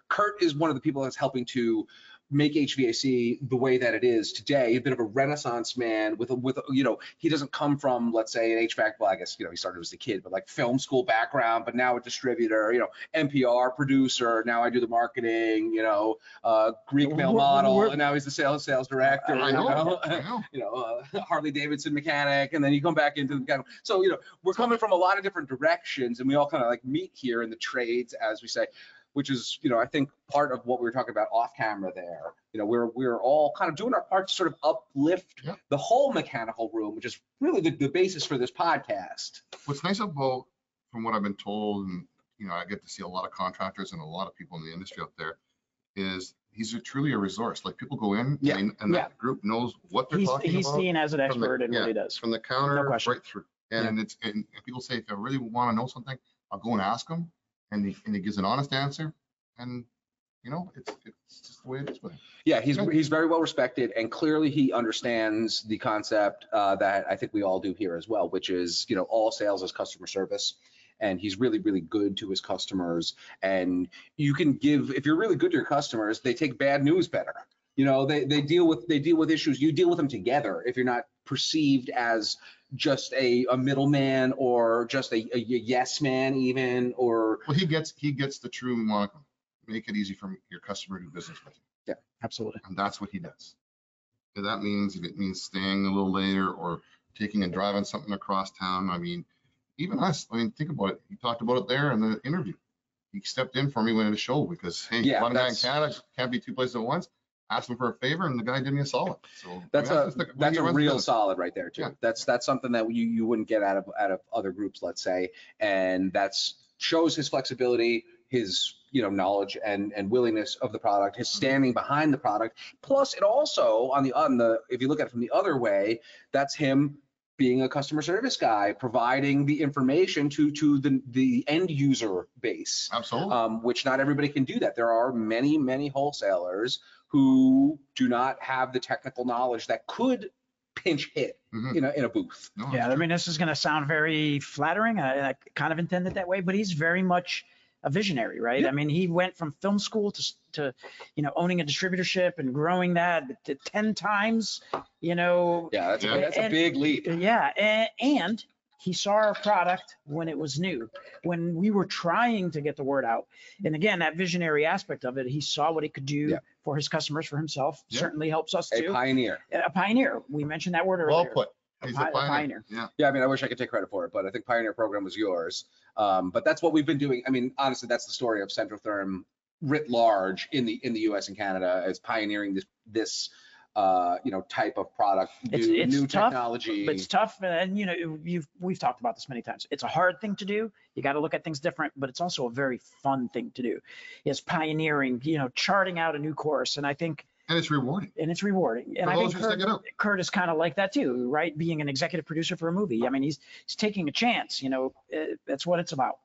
Curt is one of the people that's helping to make HVAC the way that it is today. A bit of a renaissance man with a, with a, you know he doesn't come from let's say an HVAC. Well, I guess you know he started as a kid, but like film school background, but now a distributor. You know, NPR producer. Now I do the marketing. You know, uh, Greek male model, and now he's the sales sales director. I you know. know? I know. you know, uh, Harley Davidson mechanic, and then you come back into the kind of, so, you know, we're coming from a lot of different directions and we all kind of like meet here in the trades, as we say, which is, you know, I think part of what we were talking about off camera there. You know, we're, we're all kind of doing our part to sort of uplift Yep. the whole mechanical room, which is really the, the basis for this podcast. What's nice about, from what I've been told, and, you know, I get to see a lot of contractors and a lot of people in the industry out there, is he's a truly a resource. Like people go in and Yeah. they- and that group knows what they're He's talking he's about. seen as an from the- expert in yeah, what he does. From the counter question. right through. And it's, and people say, if I really want to know something, I'll go and ask him. And he, and he gives an honest answer. And, you know, it's, it's just the way it is with him. Yeah, he's, Yeah. he's very well respected and clearly he understands the concept uh, that I think we all do here as well, which is, you know, all sales is customer service. And he's really, really good to his customers. And you can give, if you're really good to your customers, they take bad news better. You know, they, they deal with, they deal with issues, you deal with them together if you're not perceived as just a, a middleman or just a, a yes man even, or, Well, he gets, he gets the true Monica. Make it easy for your customer to do business with you. Yeah absolutely. And that's what he does. And that means if it means staying a little later or taking and driving something across town, I mean, even us, I mean, think about it. He talked about it there in the interview. He stepped in for me when it was show because, hey, Yeah, one guy in Canada can't be two places at once. Asked him for a favor and the guy did me a solid. So. I mean, That's a, the that's a real solid right there too. Yeah. That's, that's something that you, you wouldn't get out of, out of other groups, let's say. And that's shows his flexibility, his, you know, knowledge and, and willingness of the product, his standing behind the product. Plus it also on the, on the, if you look at it from the other way, that's him being a customer service guy, providing the information to, to the, the end user base Absolutely. um, which not everybody can do that. There are many, many wholesalers who do not have the technical knowledge that could pinch hit Mhm. in a in a booth. No, Yeah, I mean, this is going to sound very flattering. I, I kind of intend it that way, but he's very much a visionary, right? Yeah. I mean, he went from film school to, to, you know, owning a distributorship and growing that to 10 times, you know, Yeah, that's Yeah. a, that's a big leap. yeah. And, and he saw our product when it was new, when we were trying to get the word out. And again, that visionary aspect of it, he saw what it could do Yeah. for his customers, for himself, Yeah. certainly helps us A too. pioneer. A pioneer. We mentioned that word earlier. Well put. A He's pi- a a pioneer. pioneer. Yeah. Yeah, I mean, I wish I could take credit for it, but I think Pioneer program was yours. Um, but that's what we've been doing. I mean, honestly, that's the story of Centrotherm writ large in the in the U.S. and Canada as pioneering this this uh, you know type of product, new, it's new tough, technology. It's tough, and you know, you've we've talked about this many times. It's a hard thing to do. You got to look at things different, but it's also a very fun thing to do. It's pioneering, you know, charting out a new course, and I think, And it's rewarding. and it's rewarding. And For I think who Curt, it out. Curt is kind of like that too, right? Being an executive producer for a movie. I mean, he's he's taking a chance. You know, uh, that's what it's about.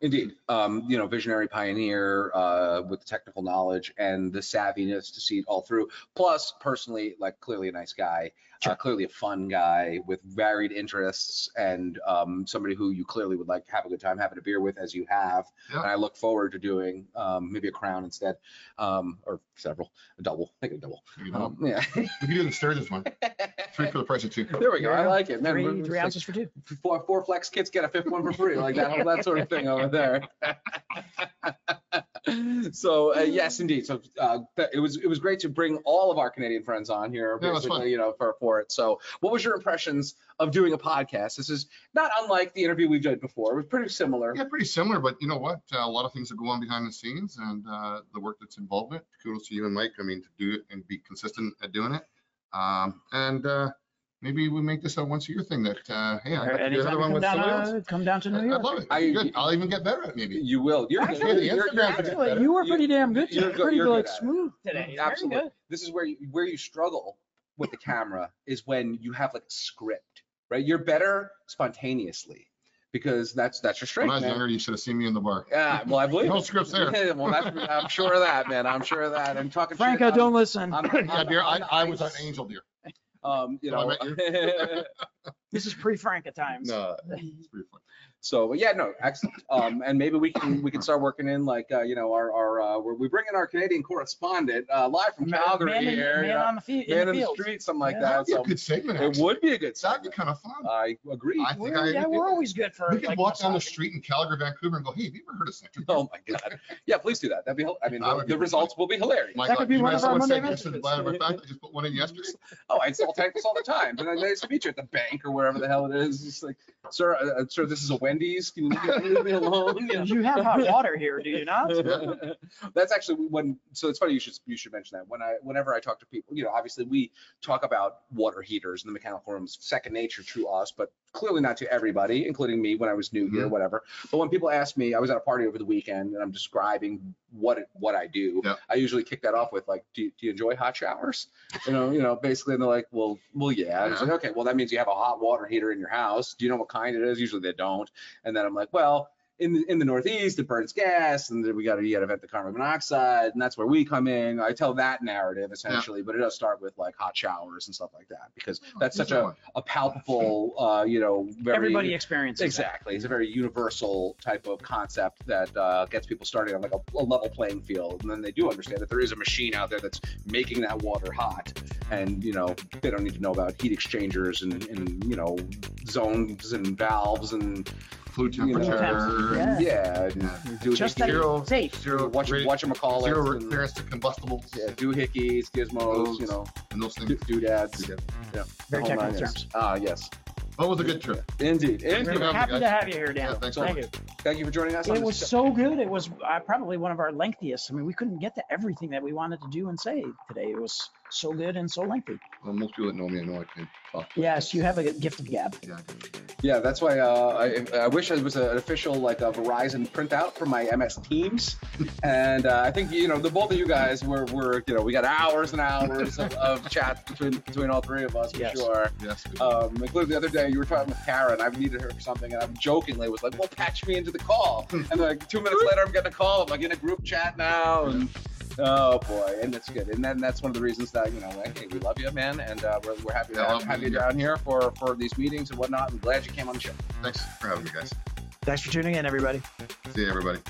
Indeed, um, you know, visionary pioneer uh, with the technical knowledge and the savviness to see it all through. Plus, personally, like clearly a nice guy, uh, Sure. clearly a fun guy with varied interests, and um, somebody who you clearly would like to have a good time having a beer with, as you have. Yeah. And I look forward to doing um, maybe a crown instead, um, or several, a double, make it a double. You know, Um, yeah. we can do the Sturgis one. Three for the price of two. There we go. I like it. Man, Three, three it's ounces for two. like four, four flex kits get a fifth one for free, like that, whole that sort of thing over there. so uh, yes, indeed. So uh, it was it was great to bring all of our Canadian friends on here, Yeah, basically, fun. you know, for for it. So what was your impressions of doing a podcast? This is not unlike the interview we've done before. It was pretty similar. Yeah, pretty similar, but you know what? Uh, a lot of things that go on behind the scenes and uh, the work that's involved in it. Kudos to you and Mike. I mean, to do it and be consistent at doing it. Um, and uh, maybe we make this a once a year thing that, uh, hey, I got to do another one with down, somebody else. uh, come down to New I- I'd love it. I- Good. I'll even get better at it maybe. You will. You're Actually, good. the You're, Instagram you're will get. Actually, you were pretty damn good You're today. good- Pretty you're like good at it. smooth today. Very Absolutely. good. This is where you, where you struggle with the camera is when you have like a script, right? You're better spontaneously because that's that's your strength. When. I was man. younger, you should have seen me in the bar. Yeah, well, I believe no it. scripts there. well, that's, I'm sure of that, man. I'm sure of that. And talking Franco, shit, don't listen. I'm, I'm, Yeah, I'm, dear, I, I'm was an angel, dear. Um, you know. I This is pre-Franca times. No, it's pretty fun. So but yeah, no, excellent. Um, and maybe we can we can start working in like uh, you know our our uh, where we bring in our Canadian correspondent uh, live from Calgary man in- here, you Man know, on the field. man in in the the street, something like Yeah. that. That'd be a good segment, it actually. would be a good. That'd be segment. kind of fun. I agree. I think We're, I. yeah, we're always good for. It. We could like, walk down the street in Calgary, Vancouver, and go, "Hey, have you ever heard of Central?" Oh my God. Yeah, please do that. That'd be, I mean, the, be the results will be hilarious. My That God, could be you one might of our someone say, Monday "This is messages." matter fact, I just put one in yesterday. Oh, I install tankers all the time. And then nice to meet you at the bank or wherever the hell it is. It's like, sir, uh, uh, sir, this is a Wendy's. Can you leave me alone? You know? You have hot water here, do you not? That's actually when. So it's funny you should you should mention that. When I whenever I talk to people, you know, obviously we talk about water heaters and the mechanical room is second nature to us, but clearly not to everybody, including me when I was new here, Mhm. whatever. But when people ask me, I was at a party over the weekend and I'm describing what it, what I do. Yeah. I usually kick that off with like, do you, do you enjoy hot showers? You know, you know, basically, and they're like, well, well, yeah. I was like, okay, well, that means you have a hot water heater in your house. Do you know what kind it is? Usually they don't. And then I'm like, well, in the, in the Northeast, it burns gas, and we got to you got to vent the carbon monoxide, and that's where we come in. I tell that narrative essentially, but it does start with like hot showers and stuff like that because that's such a, a palpable, uh, you know, very Everybody experiences that. Exactly. It's a very universal type of concept that uh, gets people started on like a, a level playing field. And then they do understand that there is a machine out there that's making that water hot. And, you know, they don't need to know about heat exchangers and, and you know, zones and valves and, Fluid You know, temperature. Yeah. yeah, and Yeah. do Just hickeys, that Zero- safe. Zero, watch, rate- watch them call zero it. And, clearance to combustibles yeah, doohickeys, gizmos, you know, and those things. doodads. Yeah. Yeah. Very the technical nine terms. Ah, yes. That was a good trip. Indeed. We're Indeed. Happy to have you here, Yeah, Dan. thanks so Thank much. you. Thank you for joining us. It this was show. so good. It was uh, probably one of our lengthiest. I mean, we couldn't get to everything that we wanted to do and say today. It was so good and so lengthy. Well, most people that know me, I know I can talk. Yes, you have a gift of gab. Yeah, Yeah, that's why uh, I, I wish I was an official like a Verizon printout for my MS Teams, and uh, I think you know the both of you guys were, were you know we got hours and hours of, of chat between between all three of us for Yes. sure. Yes. Um, including the other day you were talking with Karen, I needed her for something, and I jokingly was like, "Well, patch me into the call," and like two minutes later I'm getting a call. I'm like in a group chat now, and Oh boy, and it's good, and then that's one of the reasons that you know, hey, we love you, man, and uh, we're, we're happy to have, have, you down here for for these meetings and whatnot. I'm glad you came on the show. Thanks for having me, guys. Thanks for tuning in, everybody. See you, everybody.